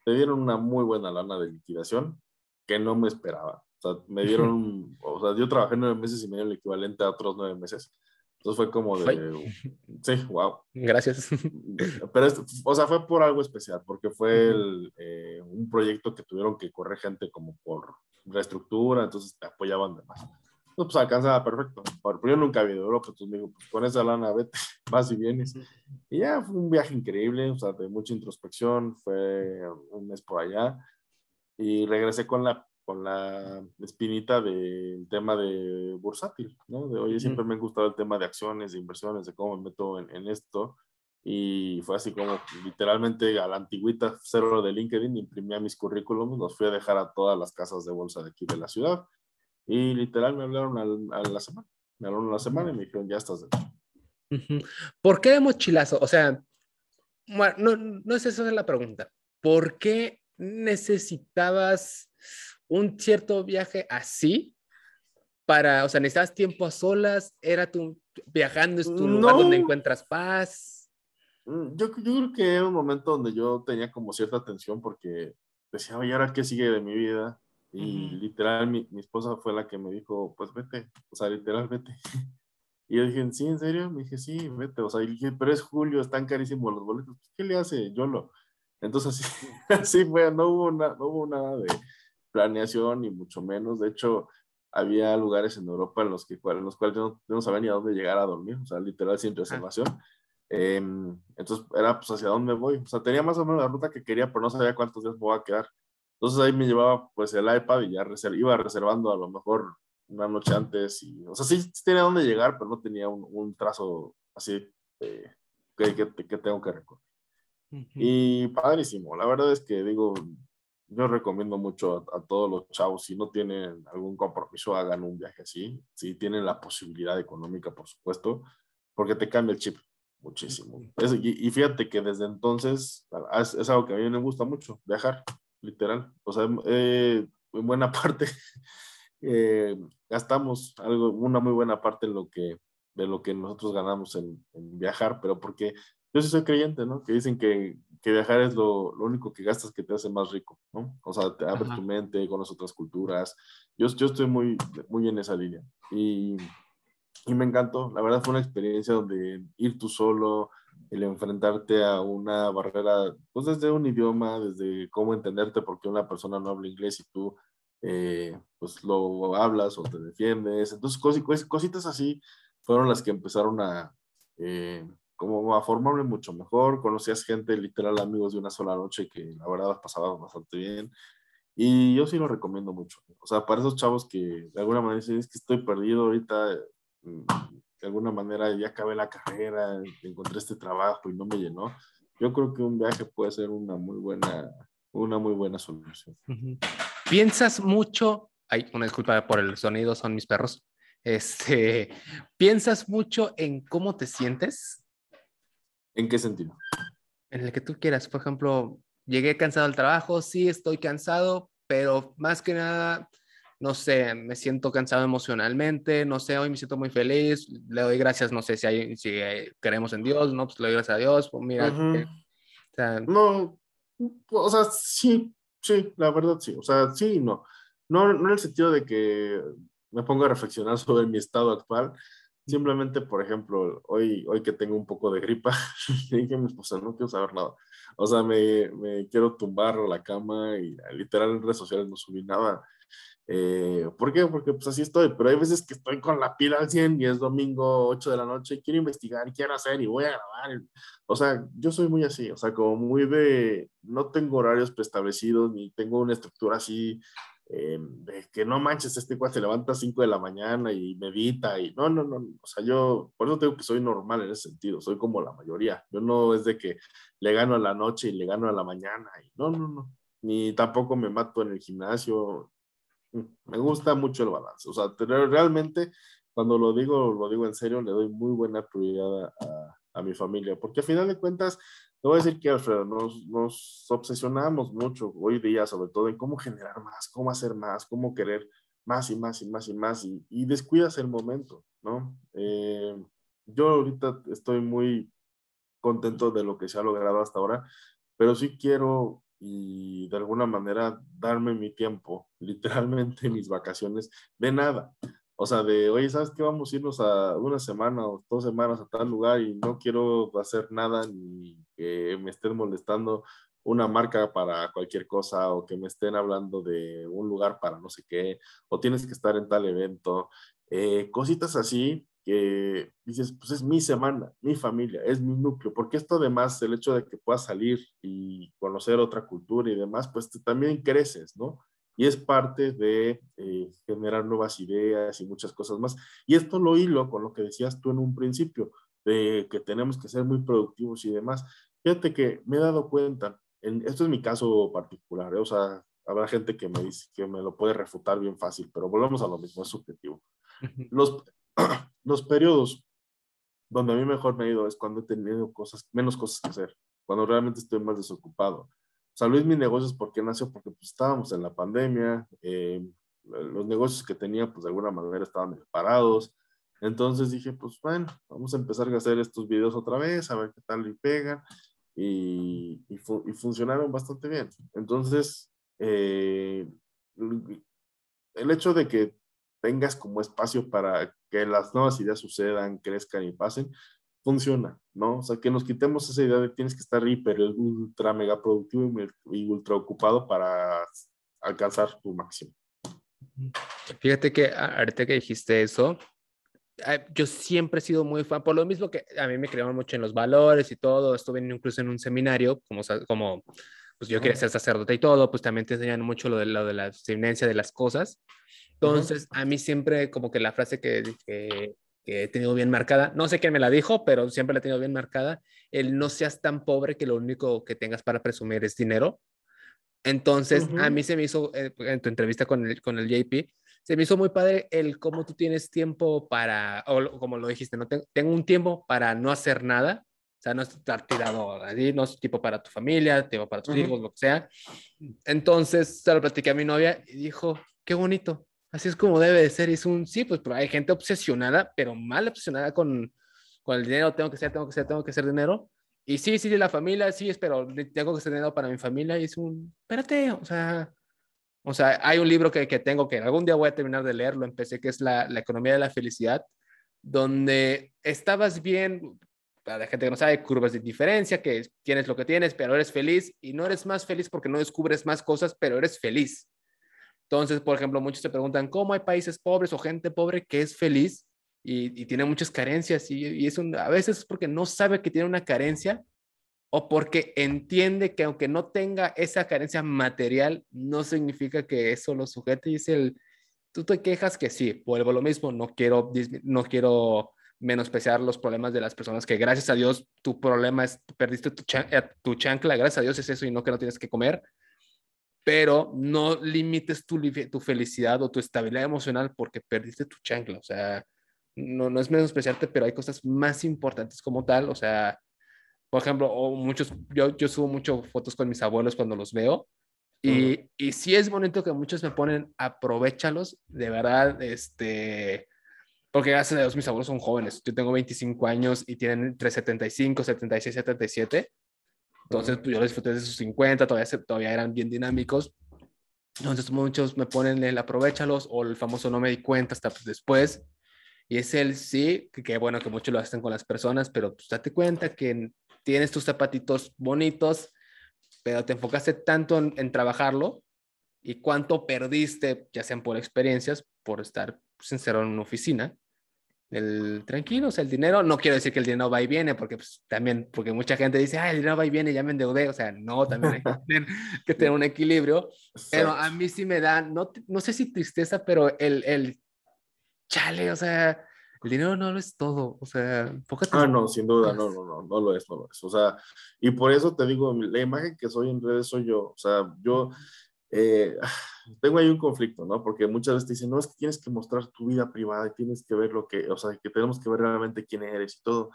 te dieron una muy buena lana de liquidación que no me esperaba. O sea, me dieron, o sea, yo trabajé nueve meses y me dieron el equivalente a otros nueve meses. Entonces fue como de, sí, wow. Gracias. Pero, o sea, fue por algo especial, porque fue el, eh, un proyecto que tuvieron que correr gente como por reestructura, entonces te apoyaban de más. pues alcanzaba perfecto. Pero yo nunca había ido a Europa, entonces me digo, pues con esa lana vete, vas y vienes. Y ya fue un viaje increíble, o sea, de mucha introspección, fue un mes por allá. Y regresé con la con la espinita del tema de bursátil, ¿no? De, oye, siempre me ha gustado el tema de acciones, de inversiones, de cómo me meto en, en esto. Y fue así como literalmente a la antigüita cero de LinkedIn, imprimía mis currículums, los fui a dejar a todas las casas de bolsa de aquí de la ciudad. Y literal me hablaron a la semana. Me hablaron a la semana y me dijeron, ya estás dentro. ¿Por qué de mochilazo? O sea, no, no es esa la pregunta. ¿Por qué necesitabas un cierto viaje así para, o sea, necesitas tiempo a solas, era tu, viajando es tu lugar donde encuentras paz. Mm, yo, yo creo que era un momento donde yo tenía como cierta tensión porque decía, oye, ¿ahora qué sigue de mi vida? Y literal, mi, mi, esposa fue la que me dijo, pues vete, o sea, literal, vete. Y yo dije, ¿sí, en serio? Me dije, sí, vete. O sea, y dije, pero es julio, están carísimos los boletos. ¿Qué le hace? Yo lo. Entonces, así, así fue, no hubo, no hubo nada de, planeación, ni mucho menos. De hecho, había lugares en Europa en los, que, en los cuales yo no, sabía ni a dónde llegar a dormir, o sea, literal sin reservación. Em, entonces era pues hacia dónde voy. O sea, tenía más o menos la ruta que quería, pero no sabía cuántos días me voy a quedar. Entonces ahí me llevaba pues el iPad y ya iba reservando a lo mejor una noche antes. Y, o sea, sí, tenía dónde llegar, pero no tenía un, un trazo así que, que, que, tengo que recorrer. Y padrísimo. La verdad es que digo, yo recomiendo mucho a, todos los chavos, si no tienen algún compromiso, hagan un viaje así, si tienen la posibilidad económica, por supuesto, porque te cambia el chip muchísimo. y, fíjate que desde entonces es, algo que a mí me gusta mucho, viajar, literal. O sea, en buena parte eh, gastamos algo, una muy buena parte de lo que, de lo que nosotros ganamos en, en viajar, pero porque yo sí soy creyente, ¿no? Que dicen que, que viajar es lo, lo, único que gastas que te hace más rico, ¿no? O sea, te abre tu mente, conoces otras culturas. Yo, yo estoy muy, muy en esa línea. Y, y me encantó. La verdad fue una experiencia donde ir tú solo, el enfrentarte a una barrera, pues desde un idioma, desde cómo entenderte porque una persona no habla inglés y tú eh, pues lo hablas o te defiendes. Entonces cositas así fueron las que empezaron a, eh, como a formarme mucho mejor, conocías gente, literal, amigos de una sola noche que la verdad pasaba bastante bien. Y yo sí lo recomiendo mucho. O sea, para esos chavos que de alguna manera dicen, es que estoy perdido ahorita, mm, de alguna manera ya acabé la carrera, encontré este trabajo y no me llenó. Yo creo que un viaje puede ser una muy buena, una muy buena solución. ¿Piensas mucho? Ay, una disculpa por el sonido, son mis perros. Este, ¿piensas mucho en cómo te sientes? ¿En qué sentido? En el que tú quieras. Por ejemplo, llegué cansado al trabajo, sí estoy cansado, pero más que nada, no sé, me siento cansado emocionalmente, no sé, hoy me siento muy feliz, le doy gracias, no sé si, hay, si creemos en Dios, no, pues le doy gracias a Dios, pues mira. o sea, no, o sea, sí, sí, la verdad sí, o sea, sí y no. No, no en el sentido de que me ponga a reflexionar sobre mi estado actual, Simplemente, por ejemplo, hoy, hoy que tengo un poco de gripa, dije a mi esposa, no quiero saber nada. O sea, me, me quiero tumbar a la cama y literal en redes sociales no subí nada. Eh, ¿Por qué? Porque pues así estoy, pero hay veces que estoy con la pila al 100 y es domingo 8 de la noche y quiero investigar quiero hacer y voy a grabar. O sea, yo soy muy así, o sea, como muy de, no tengo horarios preestablecidos ni tengo una estructura así eh, que no manches, este cuate se levanta a 5 de la mañana y medita y no, no, no, o sea, yo por eso digo que soy normal en ese sentido, soy como la mayoría, yo no es de que le gano a la noche y le gano a la mañana, y no, no, no, ni tampoco me mato en el gimnasio, mm, me gusta mucho el balance, o sea, realmente cuando lo digo, lo digo en serio, le doy muy buena prioridad a, a mi familia, porque al final de cuentas, te voy a decir que, Alfredo, nos, nos obsesionamos mucho hoy día, sobre todo en cómo generar más, cómo hacer más, cómo querer más y más y más y más, y, y descuidas el momento, ¿no? Eh, yo ahorita estoy muy contento de lo que se ha logrado hasta ahora, pero sí quiero y de alguna manera darme mi tiempo, literalmente mis vacaciones, de nada. O sea, de, oye, ¿sabes qué? Vamos a irnos a una semana o dos semanas a tal lugar y no quiero hacer nada ni que me estén molestando una marca para cualquier cosa o que me estén hablando de un lugar para no sé qué, o tienes que estar en tal evento, eh, cositas así que dices, pues es mi semana, mi familia, es mi núcleo, porque esto además, el hecho de que puedas salir y conocer otra cultura y demás, pues también creces, ¿no? Y es parte de eh, generar nuevas ideas y muchas cosas más. Y esto lo hilo con lo que decías tú en un principio, de que tenemos que ser muy productivos y demás. Fíjate que me he dado cuenta, en, esto es mi caso particular, ¿eh? o sea, habrá gente que me dice que me lo puede refutar bien fácil, pero volvemos a lo mismo, es subjetivo. Los, los periodos donde a mí mejor me ha ido es cuando he tenido cosas, menos cosas que hacer, cuando realmente estoy más desocupado sea, Luis, mi negocios, ¿por qué nació? Porque pues, estábamos en la pandemia, eh, los negocios que tenía, pues de alguna manera estaban parados. Entonces dije, pues bueno, vamos a empezar a hacer estos videos otra vez, a ver qué tal y pegan. Y, y, funcionaron bastante bien. Entonces, eh, el hecho de que tengas como espacio para que las nuevas ideas sucedan, crezcan y pasen, funciona, ¿no? O sea, que nos quitemos esa idea de que tienes que estar hiper, ultra, mega productivo y, ultra ocupado para alcanzar tu máximo. Fíjate que ahorita que dijiste eso, yo siempre he sido muy fan, por lo mismo que a mí me crearon mucho en los valores y todo, estuve incluso en un seminario, como, como pues yo quería ser sacerdote y todo, pues también te enseñan mucho lo de, lo de la abstinencia de las cosas. Entonces, a mí siempre como que la frase que, que, que he tenido bien marcada. No sé quién me la dijo, pero siempre la he tenido bien marcada. El no seas tan pobre que lo único que tengas para presumir es dinero. Entonces, a mí se me hizo, eh, en tu entrevista con el, con el JP, se me hizo muy padre el cómo tú tienes tiempo para, o como lo dijiste, no tengo, un tiempo para no hacer nada, o sea, no estar tirado allí, no es tipo para tu familia, tipo para tus hijos, lo que sea. Entonces, se lo platiqué a mi novia y dijo, qué bonito, Así es como debe de ser. Y es un, sí, pues pero hay gente obsesionada, pero mal obsesionada con, con el dinero. Tengo que ser, tengo que ser, tengo que ser dinero. Y sí, sí, la familia, sí, pero tengo que ser dinero para mi familia. Y es un, espérate, o sea, o sea, hay un libro que, que tengo que algún día voy a terminar de leerlo, empecé, que es la, la economía de la felicidad, donde estabas bien, para la gente que no sabe, curvas de diferencia, que tienes lo que tienes, pero eres feliz y no eres más feliz porque no descubres más cosas, pero eres feliz. Entonces, por ejemplo, muchos se preguntan, ¿cómo hay países pobres o gente pobre que es feliz y, tiene muchas carencias? Y, y es a veces es porque no sabe que tiene una carencia o porque entiende que aunque no tenga esa carencia material, no significa que eso lo sujete. Y es el, tú te quejas que sí, vuelvo a lo mismo, no quiero, no quiero menospreciar los problemas de las personas que gracias a Dios tu problema es, perdiste tu, eh, tu chancla, gracias a Dios es eso y no que no tienes que comer pero no limites tu, tu felicidad o tu estabilidad emocional porque perdiste tu chancla. O sea, no, no es menospreciarte, pero hay cosas más importantes como tal. O sea, por ejemplo, o muchos, yo, yo subo mucho fotos con mis abuelos cuando los veo. Y, y sí es bonito que muchos me ponen, aprovechalos, de verdad, este, porque gracias a Dios mis abuelos son jóvenes. Yo tengo 25 años y tienen entre 75, 76, 77. Entonces, pues yo los disfruté de sus 50, todavía, todavía eran bien dinámicos. Entonces, muchos me ponen el aprovechalos o el famoso no me di cuenta hasta después. Y es el sí, que, bueno que muchos lo hacen con las personas, pero pues date cuenta que tienes tus zapatitos bonitos, pero te enfocaste tanto en, trabajarlo y cuánto perdiste, ya sean por experiencias, por estar sincero en una oficina, el tranquilo, o sea, el dinero, no quiero decir que el dinero va y viene, porque pues, también, porque mucha gente dice, ah, el dinero va y viene, ya me endeudé, o sea, no, también hay que tener, que tener un equilibrio, pero a mí sí me da, no, no sé si tristeza, pero el, el chale, o sea, el dinero no lo es todo, o sea, Ah, no, sin duda, no, no, no, no lo es, no lo es, o sea, y por eso te digo, la imagen que soy en redes soy yo, o sea, yo eh, tengo ahí un conflicto, ¿no? Porque muchas veces te dicen, no, es que tienes que mostrar tu vida privada y tienes que ver lo que, o sea, que tenemos que ver realmente quién eres y todo.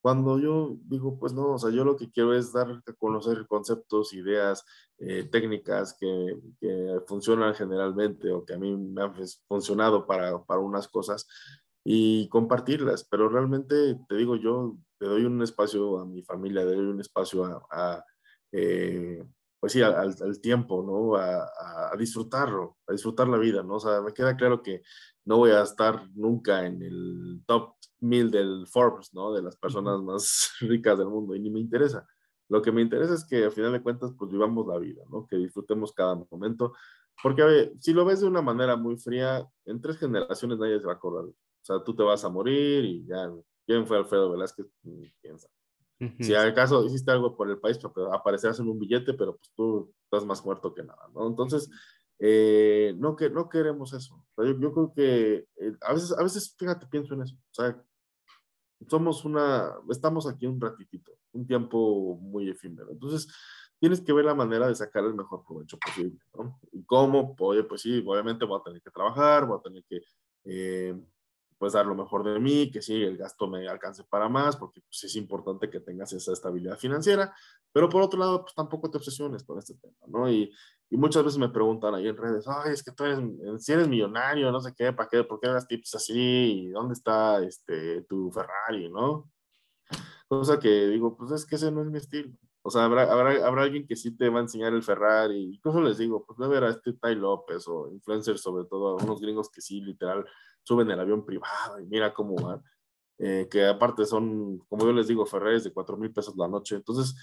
Cuando yo digo, pues no, o sea, yo lo que quiero es dar a conocer conceptos, ideas, eh, técnicas que, que, funcionan generalmente o que a mí me han funcionado para, para unas cosas y compartirlas, pero realmente te digo, yo le doy un espacio a mi familia, le doy un espacio a, a eh, pues sí, al, al tiempo, ¿no? A, a, disfrutarlo, a disfrutar la vida, ¿no? O sea, me queda claro que no voy a estar nunca en el top mil del Forbes, ¿no? De las personas más ricas del mundo y ni me interesa. Lo que me interesa es que al final de cuentas, pues vivamos la vida, ¿no? Que disfrutemos cada momento. Porque, a ver, si lo ves de una manera muy fría, en tres generaciones nadie se va a acordar. O sea, tú te vas a morir y ya, ¿quién fue Alfredo Velázquez? Piensa. Si acaso hiciste algo por el país, pues, pues, aparecerás en un billete, pero pues tú estás más muerto que nada, ¿no? Entonces, eh, no, que, no queremos eso. yo, creo que eh, a, veces, a veces, fíjate, pienso en eso. O sea, somos una, estamos aquí un ratitito, un tiempo muy efímero. Entonces, tienes que ver la manera de sacar el mejor provecho posible, ¿no? ¿Y cómo? Oye, pues sí, obviamente voy a tener que trabajar, voy a tener que eh, pues dar lo mejor de mí, que sí, el gasto me alcance para más, porque pues, es importante que tengas esa estabilidad financiera, pero por otro lado, pues tampoco te obsesiones con este tema, ¿no? Y, y muchas veces me preguntan ahí en redes, ay, es que tú eres, si eres millonario, no sé qué, ¿para qué? ¿Por qué das tips así? ¿Dónde está este, tu Ferrari, no? Cosa que digo, pues es que ese no es mi estilo. O sea, habrá, habrá, habrá alguien que sí te va a enseñar el Ferrari. Incluso les digo, pues a ver a este Tai López o influencers, sobre todo, a unos gringos que sí, literal, suben el avión privado y mira cómo van. Eh, que aparte son, como yo les digo, Ferraris de 4 mil pesos la noche. Entonces,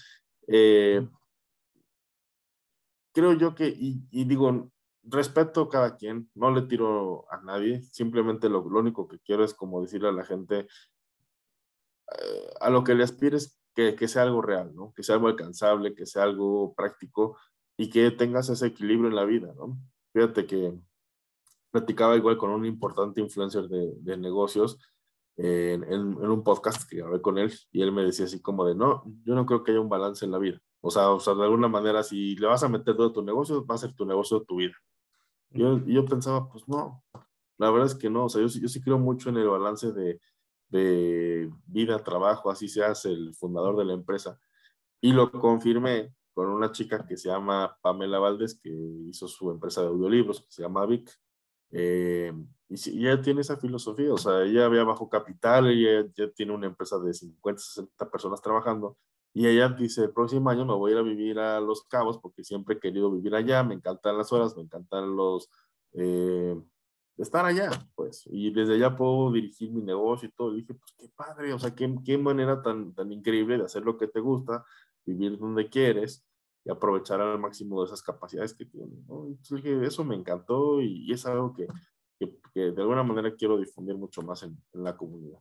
eh, creo yo que, y, digo, respeto a cada quien, no le tiro a nadie, simplemente lo, lo único que quiero es como decirle a la gente, eh, a lo que le aspires, que, que, sea algo real, ¿no? Que sea algo alcanzable, que sea algo práctico y que tengas ese equilibrio en la vida, ¿no? Fíjate que platicaba igual con un importante influencer de, de negocios en, en, un podcast que grabé con él y él me decía así como de, no, yo no creo que haya un balance en la vida. O sea, o sea de alguna manera, si le vas a meter todo tu negocio, va a ser tu negocio tu vida. Yo, yo pensaba, pues no, la verdad es que no, o sea, yo, yo sí creo mucho en el balance de, de vida, trabajo, así seas el fundador de la empresa. Y lo confirmé con una chica que se llama Pamela Valdés, que hizo su empresa de audiolibros, que se llama Vic. Eh, y si, ella tiene esa filosofía, o sea, ella había bajo capital, ella ya tiene una empresa de 50, 60 personas trabajando, y ella dice, el próximo año me voy a ir a vivir a Los Cabos porque siempre he querido vivir allá, me encantan las horas, me encantan los... Eh, estar allá, pues, y desde allá puedo dirigir mi negocio y todo. Y dije, pues qué padre, o sea, qué, qué manera tan, tan increíble de hacer lo que te gusta, vivir donde quieres y aprovechar al máximo de esas capacidades que tienes. ¿no? Entonces eso me encantó y, es algo que, que, de alguna manera quiero difundir mucho más en, en la comunidad.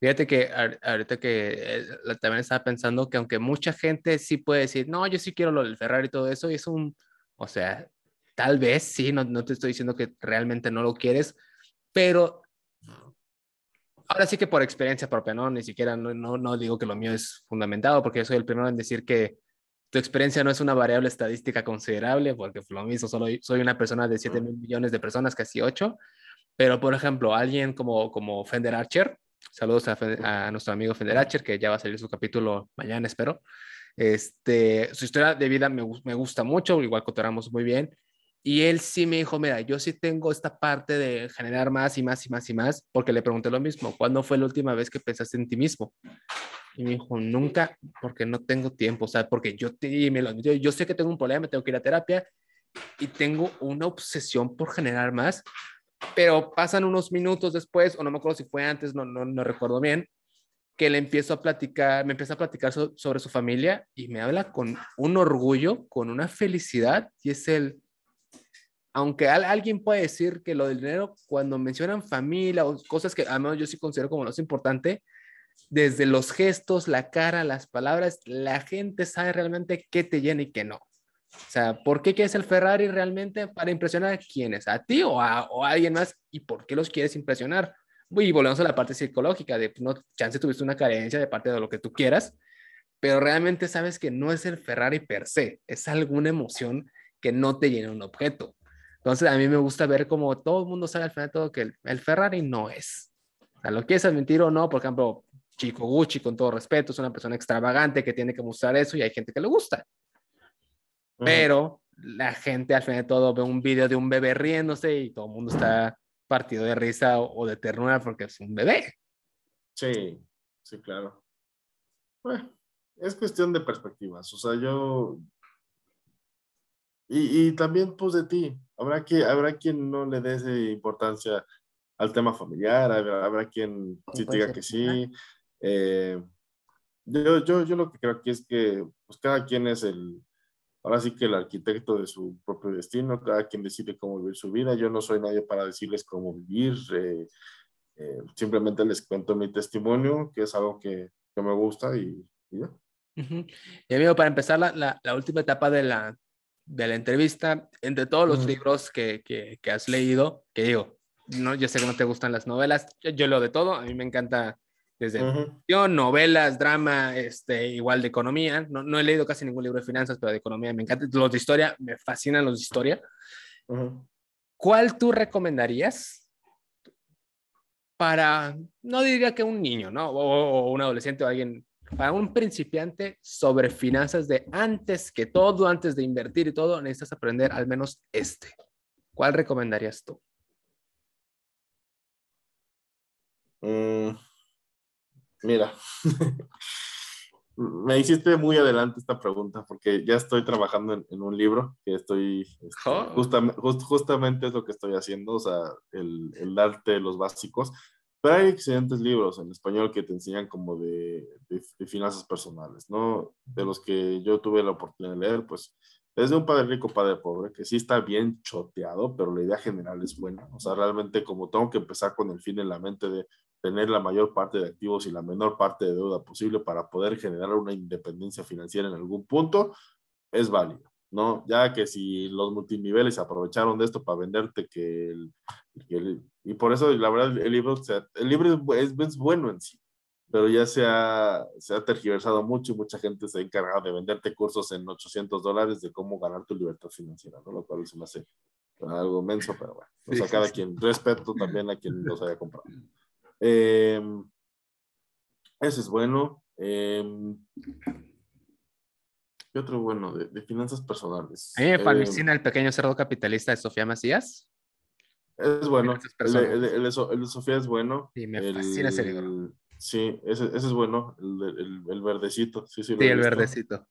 Fíjate que ahorita que eh, también estaba pensando que aunque mucha gente sí puede decir, no, yo sí quiero lo del Ferrari y todo eso, y es un, o sea, tal vez sí, no, no te estoy diciendo que realmente no lo quieres, pero ahora sí que por experiencia propia, ¿no? Ni siquiera, no, no, no digo que lo mío es fundamentado, porque yo soy el primero en decir que tu experiencia no es una variable estadística considerable, porque lo mismo, solo soy una persona de 7 mil millones de personas, casi 8, pero por ejemplo, alguien como, como Fender Archer, saludos a, a nuestro amigo Fender Archer, que ya va a salir su capítulo mañana, espero. Este, su historia de vida me, me gusta mucho, igual cotoramos muy bien. Y él sí me dijo, mira, yo sí tengo esta parte de generar más y más y más y más, porque le pregunté lo mismo, ¿cuándo fue la última vez que pensaste en ti mismo? Y me dijo, nunca, porque no tengo tiempo, o sea, porque yo, yo, yo sé que tengo un problema, tengo que ir a terapia y tengo una obsesión por generar más, pero pasan unos minutos después, o no me acuerdo si fue antes, no, no, no recuerdo bien, que le empiezo a platicar, me empieza a platicar sobre su familia y me habla con un orgullo, con una felicidad, y es el, aunque alguien puede decir que lo del dinero, cuando mencionan familia o cosas que al menos yo sí considero como lo más importante, desde los gestos, la cara, las palabras, la gente sabe realmente qué te llena y qué no. O sea, ¿por qué quieres el Ferrari realmente para impresionar a quiénes? ¿A ti o a, o a alguien más? ¿Y por qué los quieres impresionar? Y volvemos a la parte psicológica de, no, chance tuviste una carencia de parte de lo que tú quieras, pero realmente sabes que no es el Ferrari per se, es alguna emoción que no te llena un objeto. Entonces, a mí me gusta ver como todo el mundo sabe al final todo que el, Ferrari no es. O sea, lo quieres admitir o no, por ejemplo, Chico Gucci, con todo respeto, es una persona extravagante que tiene que mostrar eso y hay gente que le gusta. Pero la gente al final de todo ve un video de un bebé riéndose y todo el mundo está partido de risa o, de ternura porque es un bebé. Sí, sí, claro. Bueno, es cuestión de perspectivas. O sea, yo. Y, y, también, pues, de ti. Habrá, que, habrá quien no le dé importancia al tema familiar, habrá, quien sí diga que sí. Eh, yo, yo, yo lo que creo que es que pues, cada quien es el, ahora sí que el arquitecto de su propio destino, cada quien decide cómo vivir su vida. Yo no soy nadie para decirles cómo vivir, eh, eh, simplemente les cuento mi testimonio, que es algo que, que me gusta y, ya. Y amigo, para empezar la, la, última etapa de la, de la entrevista, entre todos los libros que, que, que, has leído, que digo, no, yo sé que no te gustan las novelas, yo, yo leo de todo, a mí me encanta desde novelas, drama, este, igual de economía. No, no, he leído casi ningún libro de finanzas, pero de economía me encanta. Los de historia, me fascinan los de historia. ¿Cuál tú recomendarías para, no diría que un niño, ¿no? O, un adolescente o alguien, para un principiante sobre finanzas de antes que todo, antes de invertir y todo, necesitas aprender al menos este. ¿Cuál recomendarías tú? Mm, Mira, me hiciste muy adelante esta pregunta porque ya estoy trabajando en, un libro que estoy, este, oh. justamente es lo que estoy haciendo, o sea, el, el darte los básicos. Pero hay excelentes libros en español que te enseñan como de, de, finanzas personales, ¿no? De los que yo tuve la oportunidad de leer, pues es de un padre rico, padre pobre, que sí está bien choteado, pero la idea general es buena. O sea, realmente como tengo que empezar con el fin en la mente de tener la mayor parte de activos y la menor parte de deuda posible para poder generar una independencia financiera en algún punto, es válido, ¿no? Ya que si los multiniveles se aprovecharon de esto para venderte que el, y por eso la verdad el libro, el libro es, es, bueno en sí, pero ya se ha, se ha tergiversado mucho y mucha gente se ha encargado de venderte cursos en 800 dólares de cómo ganar tu libertad financiera, ¿no? Lo cual se me hace algo menso, pero bueno, o sea, cada quien, respeto también a quien los haya comprado. Eh, ese es bueno. Eh, ¿Qué otro bueno? De, finanzas personales. A mí me eh, fascina el pequeño cerdo capitalista de Sofía Macías. Es bueno. El, de Sofía es bueno. Sí, me fascina ese libro. Sí, ese, ese, es bueno, el, verdecito. Sí, sí, sí el verdecito.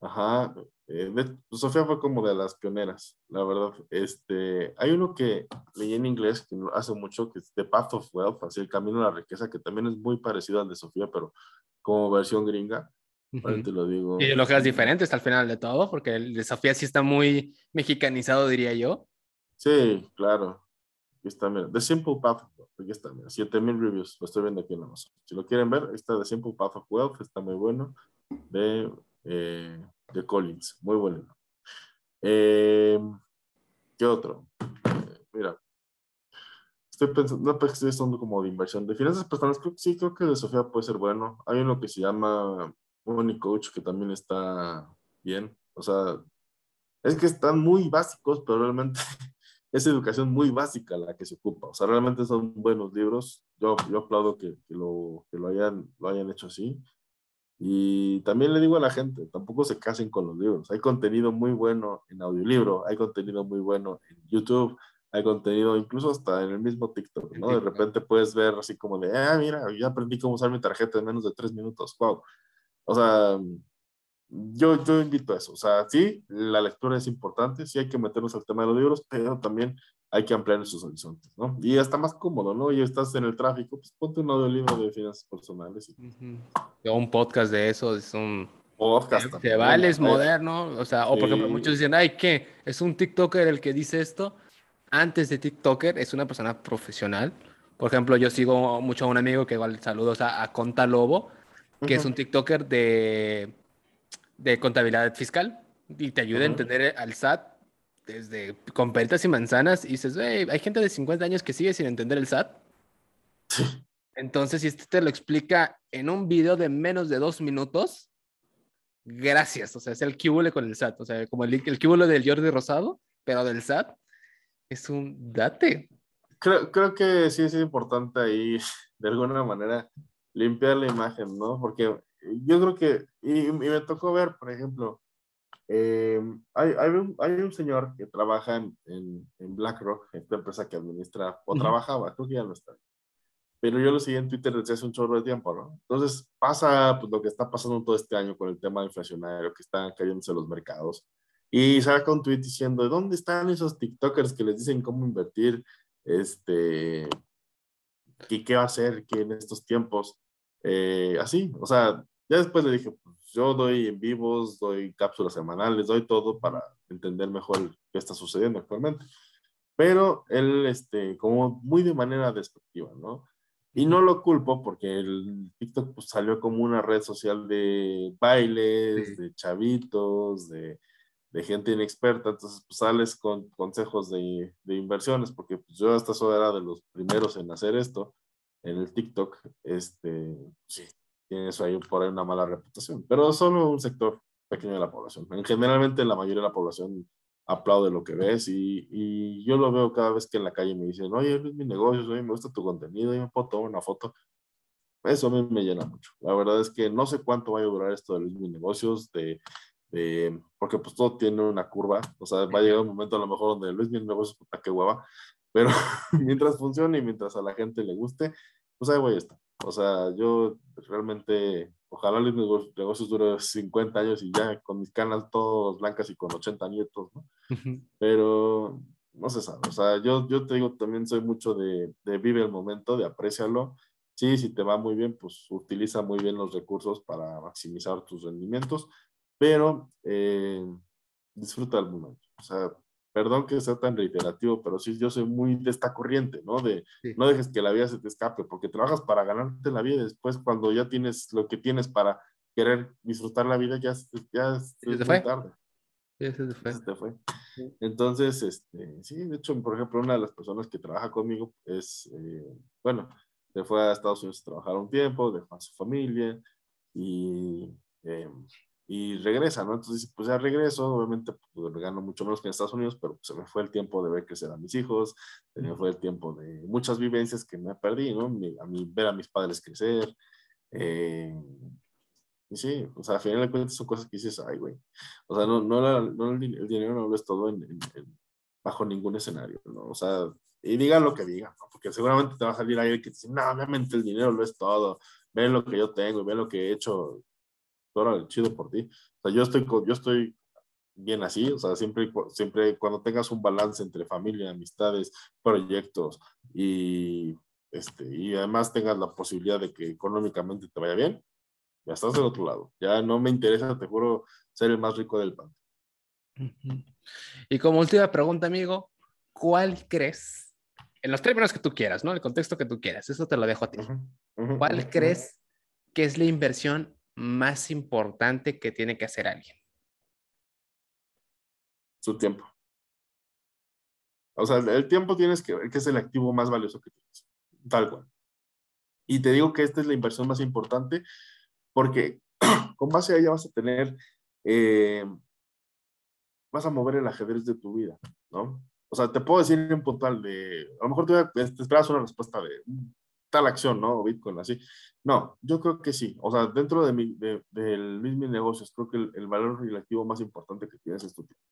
Ajá. Eh, Sofía fue como de las pioneras, la verdad. Este, hay uno que leí en inglés que hace mucho, que es The Path of Wealth, así el camino a la riqueza, que también es muy parecido al de Sofía, pero como versión gringa. te lo digo. Y lo que es diferente hasta al final de todo, porque el de Sofía sí está muy mexicanizado, diría yo. Sí, claro. Aquí está, mira, The Simple Path of Wealth, aquí está, mira, 7000 reviews, lo estoy viendo aquí en Amazon. Si lo quieren ver, está The Simple Path of Wealth, está muy bueno. De eh, de Collins, muy bueno. Eh, ¿Qué otro? Eh, mira, estoy pensando, no, pues estoy pensando como de inversión. De finanzas personales, creo sí, creo que de Sofía puede ser bueno. Hay uno que se llama Money Coach, que también está bien. O sea, es que están muy básicos, pero realmente es educación muy básica la que se ocupa. O sea, realmente son buenos libros. Yo, yo aplaudo que, que, lo, que lo, hayan, lo hayan hecho así. Y también le digo a la gente, tampoco se casen con los libros. Hay contenido muy bueno en audiolibro, hay contenido muy bueno en YouTube, hay contenido incluso hasta en el mismo TikTok, ¿no? De repente puedes ver así como de, ah, mira, ya aprendí cómo usar mi tarjeta en menos de tres minutos, wow. O sea, yo, yo invito a eso. O sea, sí, la lectura es importante, sí hay que meternos al tema de los libros, pero también hay que ampliar esos horizontes, ¿no? Y está más cómodo, ¿no? Y estás en el tráfico, pues ponte un audiolibro de finanzas personales. Y... Un podcast de eso, es un... Podcast. Que vale, es moderno, o sea, o por ejemplo, muchos dicen, ay, ¿qué? ¿Es un TikToker el que dice esto? antes de TikToker es una persona profesional. Por ejemplo, yo sigo mucho a un amigo que igual saludos a, a Conta Lobo, que es un TikToker de, de contabilidad fiscal y te ayuda a entender al SAT desde con peritas y manzanas y dices, hay gente de 50 años que sigue sin entender el SAT. Entonces, si este te lo explica en un video de menos de dos minutos, gracias. O sea, es el cúbule con el SAT. O sea, como el, el cúbule del Jordi Rosado, pero del SAT, es un date. Creo, creo que sí es importante ahí, de alguna manera, limpiar la imagen, ¿no? Porque yo creo que, y, me tocó ver, por ejemplo, eh, hay, hay, un, hay, un, señor que trabaja en, en, BlackRock, esta empresa que administra, o trabajaba, creo que ya no está. Pero yo lo seguí en Twitter desde hace un chorro de tiempo, ¿no? Entonces pasa pues, lo que está pasando todo este año con el tema inflacionario, que están cayéndose los mercados. Y saca un tweet diciendo, ¿dónde están esos TikTokers que les dicen cómo invertir? Este, ¿y qué va a hacer que en estos tiempos? Eh, así, o sea, ya después le dije, pues, yo doy en vivos, doy cápsulas semanales, doy todo para entender mejor qué está sucediendo actualmente. Pero él, este, como muy de manera despectiva, ¿no? Y no lo culpo porque el TikTok pues, salió como una red social de bailes, de chavitos, de, de, gente inexperta. Entonces, pues sales con consejos de, de inversiones, porque pues, yo hasta eso era de los primeros en hacer esto en el TikTok. Este, sí, tiene eso ahí por ahí una mala reputación, pero solo un sector pequeño de la población. En generalmente la mayoría de la población aplaude lo que ves y, y, yo lo veo cada vez que en la calle me dicen, oye, es mi negocio, oye, me gusta tu contenido, y me puedo tomar una foto. Eso a mí me llena mucho. La verdad es que no sé cuánto va a durar esto de Luis Negocios, de, de, porque pues todo tiene una curva, o sea, va a llegar un momento a lo mejor donde Luis Negocios, puta que hueva, pero mientras funcione y mientras a la gente le guste, pues ahí voy a estar. O sea, yo realmente, ojalá Luis Negocios dure 50 años y ya con mis canas todas blancas y con 80 nietos, ¿no? Pero no se sabe. O sea, yo, yo te digo, también soy mucho de, de vive el momento, de apreciarlo. Sí, si te va muy bien, pues utiliza muy bien los recursos para maximizar tus rendimientos, pero eh, disfruta el momento. O sea, perdón que sea tan reiterativo, pero sí, yo soy muy de esta corriente, ¿no? De no dejes que la vida se te escape, porque trabajas para ganarte la vida y después cuando ya tienes lo que tienes para querer disfrutar la vida, ya, ya es, muy tarde. Ya se te fue. Se te fue. Entonces, este, sí, de hecho, por ejemplo, una de las personas que trabaja conmigo es, eh, bueno, se fue a Estados Unidos a trabajar un tiempo, dejó a su familia y eh, y regresa, ¿no? Entonces, pues ya regreso, obviamente pues, gano mucho menos que en Estados Unidos, pero pues, se me fue el tiempo de ver crecer a mis hijos, se me fue el tiempo de muchas vivencias que me perdí, ¿no? A mí, ver a mis padres crecer. Eh, y sí, o sea, al final de cuentas son cosas que dices, ay, güey. O sea, no, no, no el, dinero no lo es todo en, bajo ningún escenario, ¿no? O sea, y digan lo que digan, ¿no? Porque seguramente te va a salir alguien que dice, no, obviamente el dinero lo es todo, ven lo que yo tengo, ven lo que he hecho, órale, chido por ti. O sea, yo estoy, yo estoy bien así, o sea, siempre, siempre cuando tengas un balance entre familia, amistades, proyectos y, este, y además tengas la posibilidad de que económicamente te vaya bien, ya estás del otro lado. Ya no me interesa, te juro, ser el más rico del pan. Y como última pregunta, amigo, ¿cuál crees, en los términos que tú quieras, ¿no? El contexto que tú quieras, eso te lo dejo a ti. ¿Cuál crees que es la inversión más importante que tiene que hacer alguien? Su tiempo. O sea, el tiempo tienes que ver que es el activo más valioso que tienes. Tal cual. Y te digo que esta es la inversión más importante porque con base a ella vas a tener, eh, vas a mover el ajedrez de tu vida, ¿no? O sea, te puedo decir en puntual de, a lo mejor te, te esperas una respuesta de tal acción, ¿no? Bitcoin, así. No, yo creo que sí. O sea, dentro de mi, de, del mismo negocios, creo que el, valor relativo más importante que tienes es tu tiempo.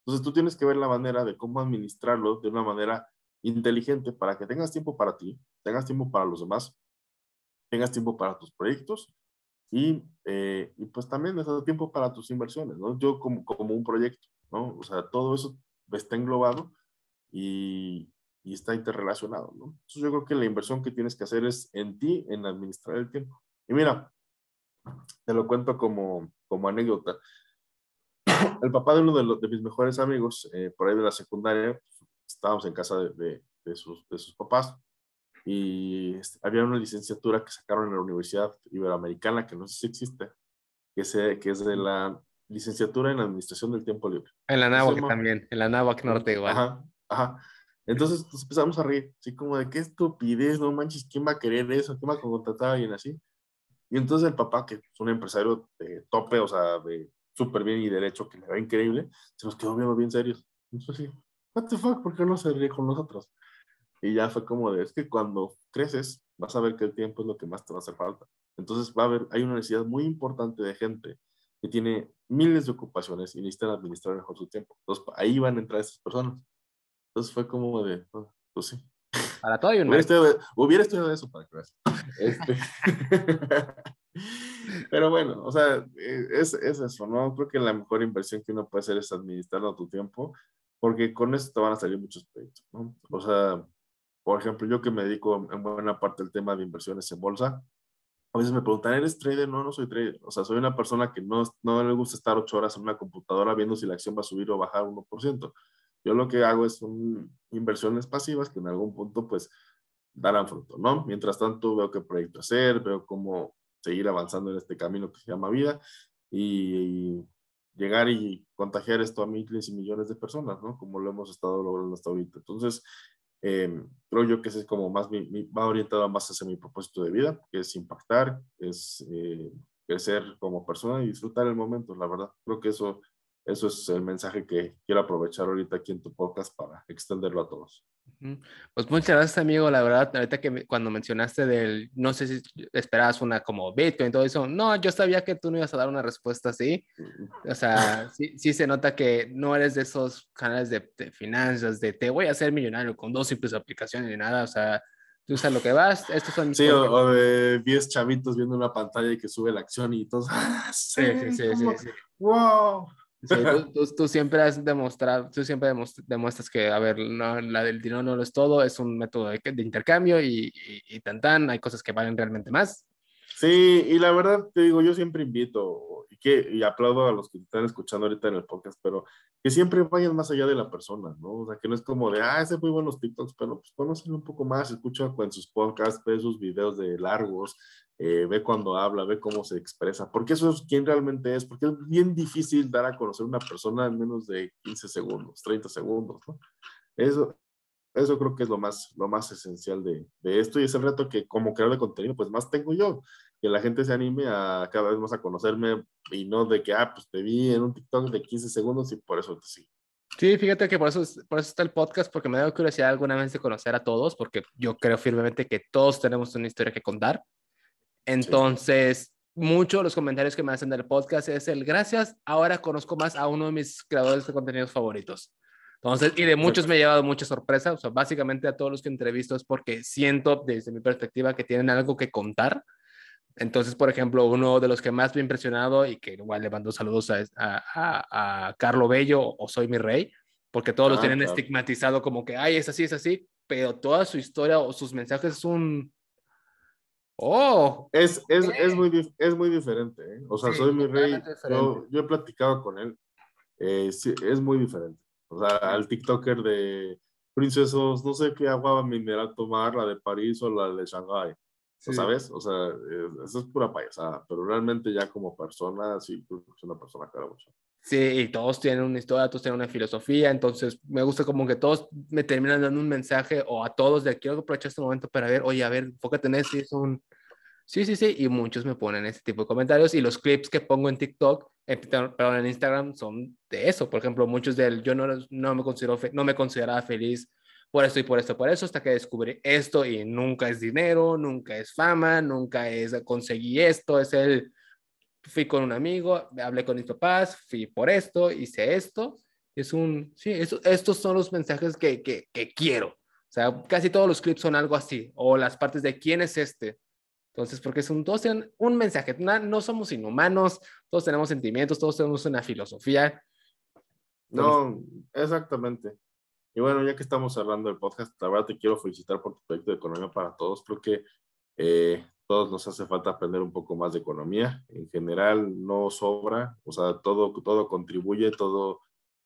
Entonces tú tienes que ver la manera de cómo administrarlo de una manera inteligente para que tengas tiempo para ti, tengas tiempo para los demás, tengas tiempo para tus proyectos y, eh, y pues también necesitas tiempo para tus inversiones, ¿no? Yo como, como un proyecto, ¿no? O sea, todo eso está englobado y, y está interrelacionado, ¿no? Entonces yo creo que la inversión que tienes que hacer es en ti, en administrar el tiempo. Y mira, te lo cuento como, como anécdota. El papá de uno de, los, de mis mejores amigos, eh, por ahí de la secundaria, estábamos en casa de, de, sus, de sus papás y este, había una licenciatura que sacaron en la Universidad Iberoamericana, que no sé si existe, que, se, que es de la licenciatura en Administración del Tiempo Libre. En la NAWAC también, en la NAWAC Norte igual. Ajá, ajá. Entonces pues, empezamos a reír, así como de qué estupidez, no manches, ¿quién va a querer eso? ¿Quién va a contratar a alguien así? Y entonces el papá, que es un empresario de tope, o sea, de súper bien y derecho, que le va increíble, se nos quedó viendo bien serios. Entonces sí, what the fuck, ¿por qué no se ríe con nosotros? Y ya fue como de, es que cuando creces, vas a ver que el tiempo es lo que más te va a hacer falta. Entonces va a haber, hay una necesidad muy importante de gente que tiene miles de ocupaciones y necesitan administrar mejor su tiempo. Entonces ahí van a entrar esas personas. Entonces fue como de, oh, pues sí. Para todo hay un hubiera, estudiado, hubiera estudiado eso para que veas. Este... Pero bueno, o sea, e, es, es, eso, ¿no? Creo que la mejor inversión que uno puede hacer es administrando tu tiempo, porque con eso te van a salir muchos proyectos, ¿no? O sea, por ejemplo, yo que me dedico en buena parte al tema de inversiones en bolsa, a veces me preguntan, ¿eres trader? No, no soy trader. O sea, soy una persona que no, no le gusta estar ocho horas en una computadora viendo si la acción va a subir o bajar 1%. Yo lo que hago es son inversiones pasivas que en algún punto pues darán fruto, ¿no? Mientras tanto veo qué proyecto hacer, veo cómo seguir avanzando en este camino que se llama vida y, llegar y contagiar esto a miles y millones de personas, ¿no? Como lo hemos estado logrando hasta ahorita. Entonces, eh, creo yo que ese es como más, mi, va orientado más hacia mi propósito de vida, que es impactar, es eh, crecer como persona y disfrutar el momento, la verdad. Creo que eso, eso es el mensaje que quiero aprovechar ahorita aquí en tu podcast para extenderlo a todos. Pues muchas gracias, amigo. La verdad, ahorita que cuando mencionaste del, no sé si esperabas una como Bitcoin y todo eso, no, yo sabía que tú no ibas a dar una respuesta así. O sea, sí, sí se nota que no eres de esos canales de, finanzas, de te voy a hacer millonario con dos simples aplicaciones ni nada. O sea, tú sabes lo que vas. Estos son sí, o, de 10 chavitos viendo una pantalla y que sube la acción y todos. sí, sí, sí, sí, sí. ¡Wow! tú, siempre has demostrado, tú siempre demuestras que, a ver, la del dinero no lo es todo, es un método de, intercambio y, y, tan tan, hay cosas que valen realmente más. Sí, y la verdad te digo, yo siempre invito y, que, y aplaudo a los que están escuchando ahorita en el podcast, pero que siempre vayan más allá de la persona, ¿no? O sea, que no es como de, ah, ese muy buenos TikToks, pero pues conocen un poco más, escucha en sus podcasts, ve sus videos de largos, eh, ve cuando habla, ve cómo se expresa, porque eso es quién realmente es, porque es bien difícil dar a conocer una persona en menos de 15 segundos, 30 segundos, ¿no? Eso, eso creo que es lo más, lo más esencial de, de, esto y es el reto que como creador de contenido, pues más tengo yo, que la gente se anime a cada vez más a conocerme y no de que, ah, pues te vi en un TikTok de 15 segundos y por eso te sigo. Sí, fíjate que por eso, por eso está el podcast, porque me da curiosidad alguna vez de conocer a todos, porque yo creo firmemente que todos tenemos una historia que contar entonces, muchos de los comentarios que me hacen del podcast es el gracias, ahora conozco más a uno de mis creadores de contenidos favoritos. Entonces, y de muchos me he llevado mucha sorpresa, o sea, básicamente a todos los que entrevisto es porque siento desde mi perspectiva que tienen algo que contar. Entonces, por ejemplo, uno de los que más me ha impresionado y que igual le mando saludos a, a, a Carlo Bello o Soy mi Rey, porque todos los ah, tienen estigmatizado como que, ay, es así, es así, pero toda su historia o sus mensajes es un, Oh. Es, es, es, muy, es muy diferente. ¿eh? O sea, soy mi rey. Yo, yo, he platicado con él. Eh, es muy diferente. O sea, al TikToker de princesos, no sé qué agua mineral tomar, la de París o la de Shanghai. ¿Sabes? O sea, eso es pura payasada. Pero realmente ya como persona, sí, es una persona cara mucho. Sí, y todos tienen una historia, todos tienen una filosofía, entonces me gusta como que todos me terminan dando un mensaje o a todos de quiero aprovechar este momento para ver, oye, a ver, enfócate en eso, es un... Sí, sí, sí, y muchos me ponen ese tipo de comentarios y los clips que pongo en TikTok, en, perdón, en Instagram son de eso, por ejemplo, muchos del yo no, no, me, considero no me consideraba feliz por esto y por esto, por eso, hasta que descubrí esto y nunca es dinero, nunca es fama, nunca es conseguí esto, es el fui con un amigo, hablé con mis papás, fui por esto, hice esto. Es un, sí, estos son los mensajes que, que, que, quiero. O sea, casi todos los clips son algo así, o las partes de quién es este. Entonces, porque son, todos tienen un mensaje, no, no somos inhumanos, todos tenemos sentimientos, todos tenemos una filosofía. No, exactamente. Y bueno, ya que estamos hablando del podcast, la verdad te quiero felicitar por tu proyecto de Economía para Todos. Creo que eh, todos nos hace falta aprender un poco más de economía. En general no sobra, o sea, todo, todo contribuye, todo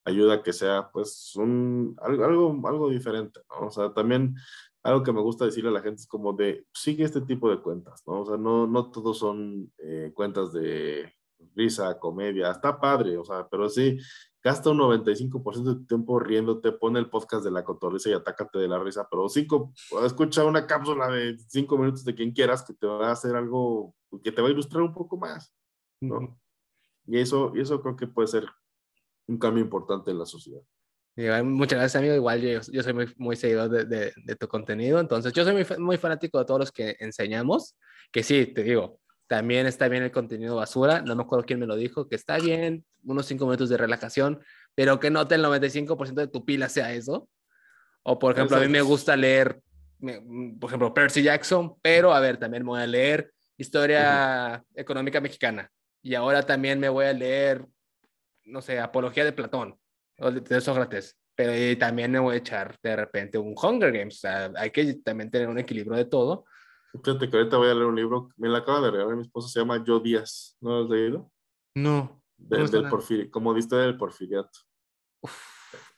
ayuda a que sea pues un, algo, algo, diferente. O sea, también algo que me gusta decirle a la gente es como de, sigue este tipo de cuentas, ¿no? O sea, no, no todos son eh, cuentas de risa, comedia, está padre, o sea, pero sí, gasta un 95% de tu tiempo riéndote, pone el podcast de la cotorriza y atácate de la risa, pero cinco, escucha una cápsula de cinco minutos de quien quieras que te va a hacer algo que te va a ilustrar un poco más, ¿no? Y eso, y eso creo que puede ser un cambio importante en la sociedad. Muchas gracias, amigo. Igual yo, yo soy muy, muy seguidor de, de, de, tu contenido. Entonces, yo soy muy, muy fanático de todos los que enseñamos. Que sí, te digo, también está bien el contenido basura. No me acuerdo quién me lo dijo, que está bien unos cinco minutos de relajación, pero que no el 95% de tu pila sea eso. O, por ejemplo, a mí me gusta leer, por ejemplo, Percy Jackson, pero a ver, también me voy a leer historia económica mexicana. Y ahora también me voy a leer, no sé, Apología de Platón o de Sócrates. Pero también me voy a echar de repente un Hunger Games. O sea, hay que también tener un equilibrio de todo. Fíjate que ahorita voy a leer un libro, me lo acaba de regalar mi esposa, se llama Yo Díaz. ¿No lo has leído? No. del porfir, como diste del porfiriato.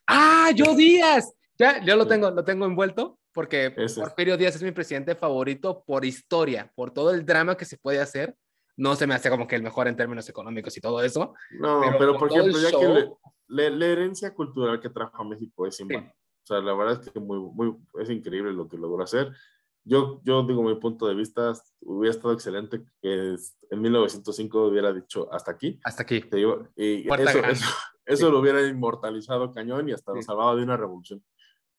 ¡Ah, Yo Díaz! Ya, yo lo tengo, lo tengo envuelto porque Porfirio Díaz es mi presidente favorito por historia, por todo el drama que se puede hacer. No se me hace como que el mejor en términos económicos y todo eso. No, pero, por, ejemplo, ya que la herencia cultural que trajo a México es sí. O sea, la verdad es que muy, muy, es increíble lo que logró hacer yo, yo digo mi punto de vista, hubiera estado excelente que en 1905 hubiera dicho hasta aquí. Hasta aquí. y eso, eso, lo hubiera inmortalizado cañón y hasta lo salvaba de una revolución.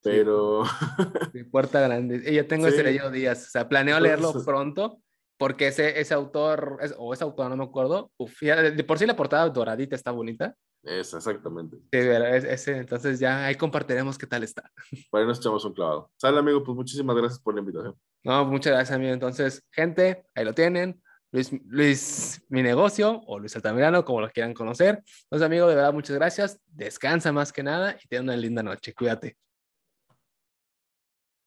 Pero... puerta grande. Y yo tengo ese leído días, o sea, planeo leerlo pronto porque ese, ese autor, o ese autor, no me acuerdo, de por sí la portada doradita está bonita. Es, exactamente. Sí, ese, entonces ya ahí compartiremos qué tal está. Bueno, nos echamos un clavado. Sale, amigo, pues muchísimas gracias por la invitación. No, muchas gracias, amigo. Entonces, gente, ahí lo tienen. Luis, Luis, mi negocio, o Luis Altamirano, como lo quieran conocer. Entonces, amigo, de verdad, muchas gracias. Descansa más que nada y ten una linda noche. Cuídate.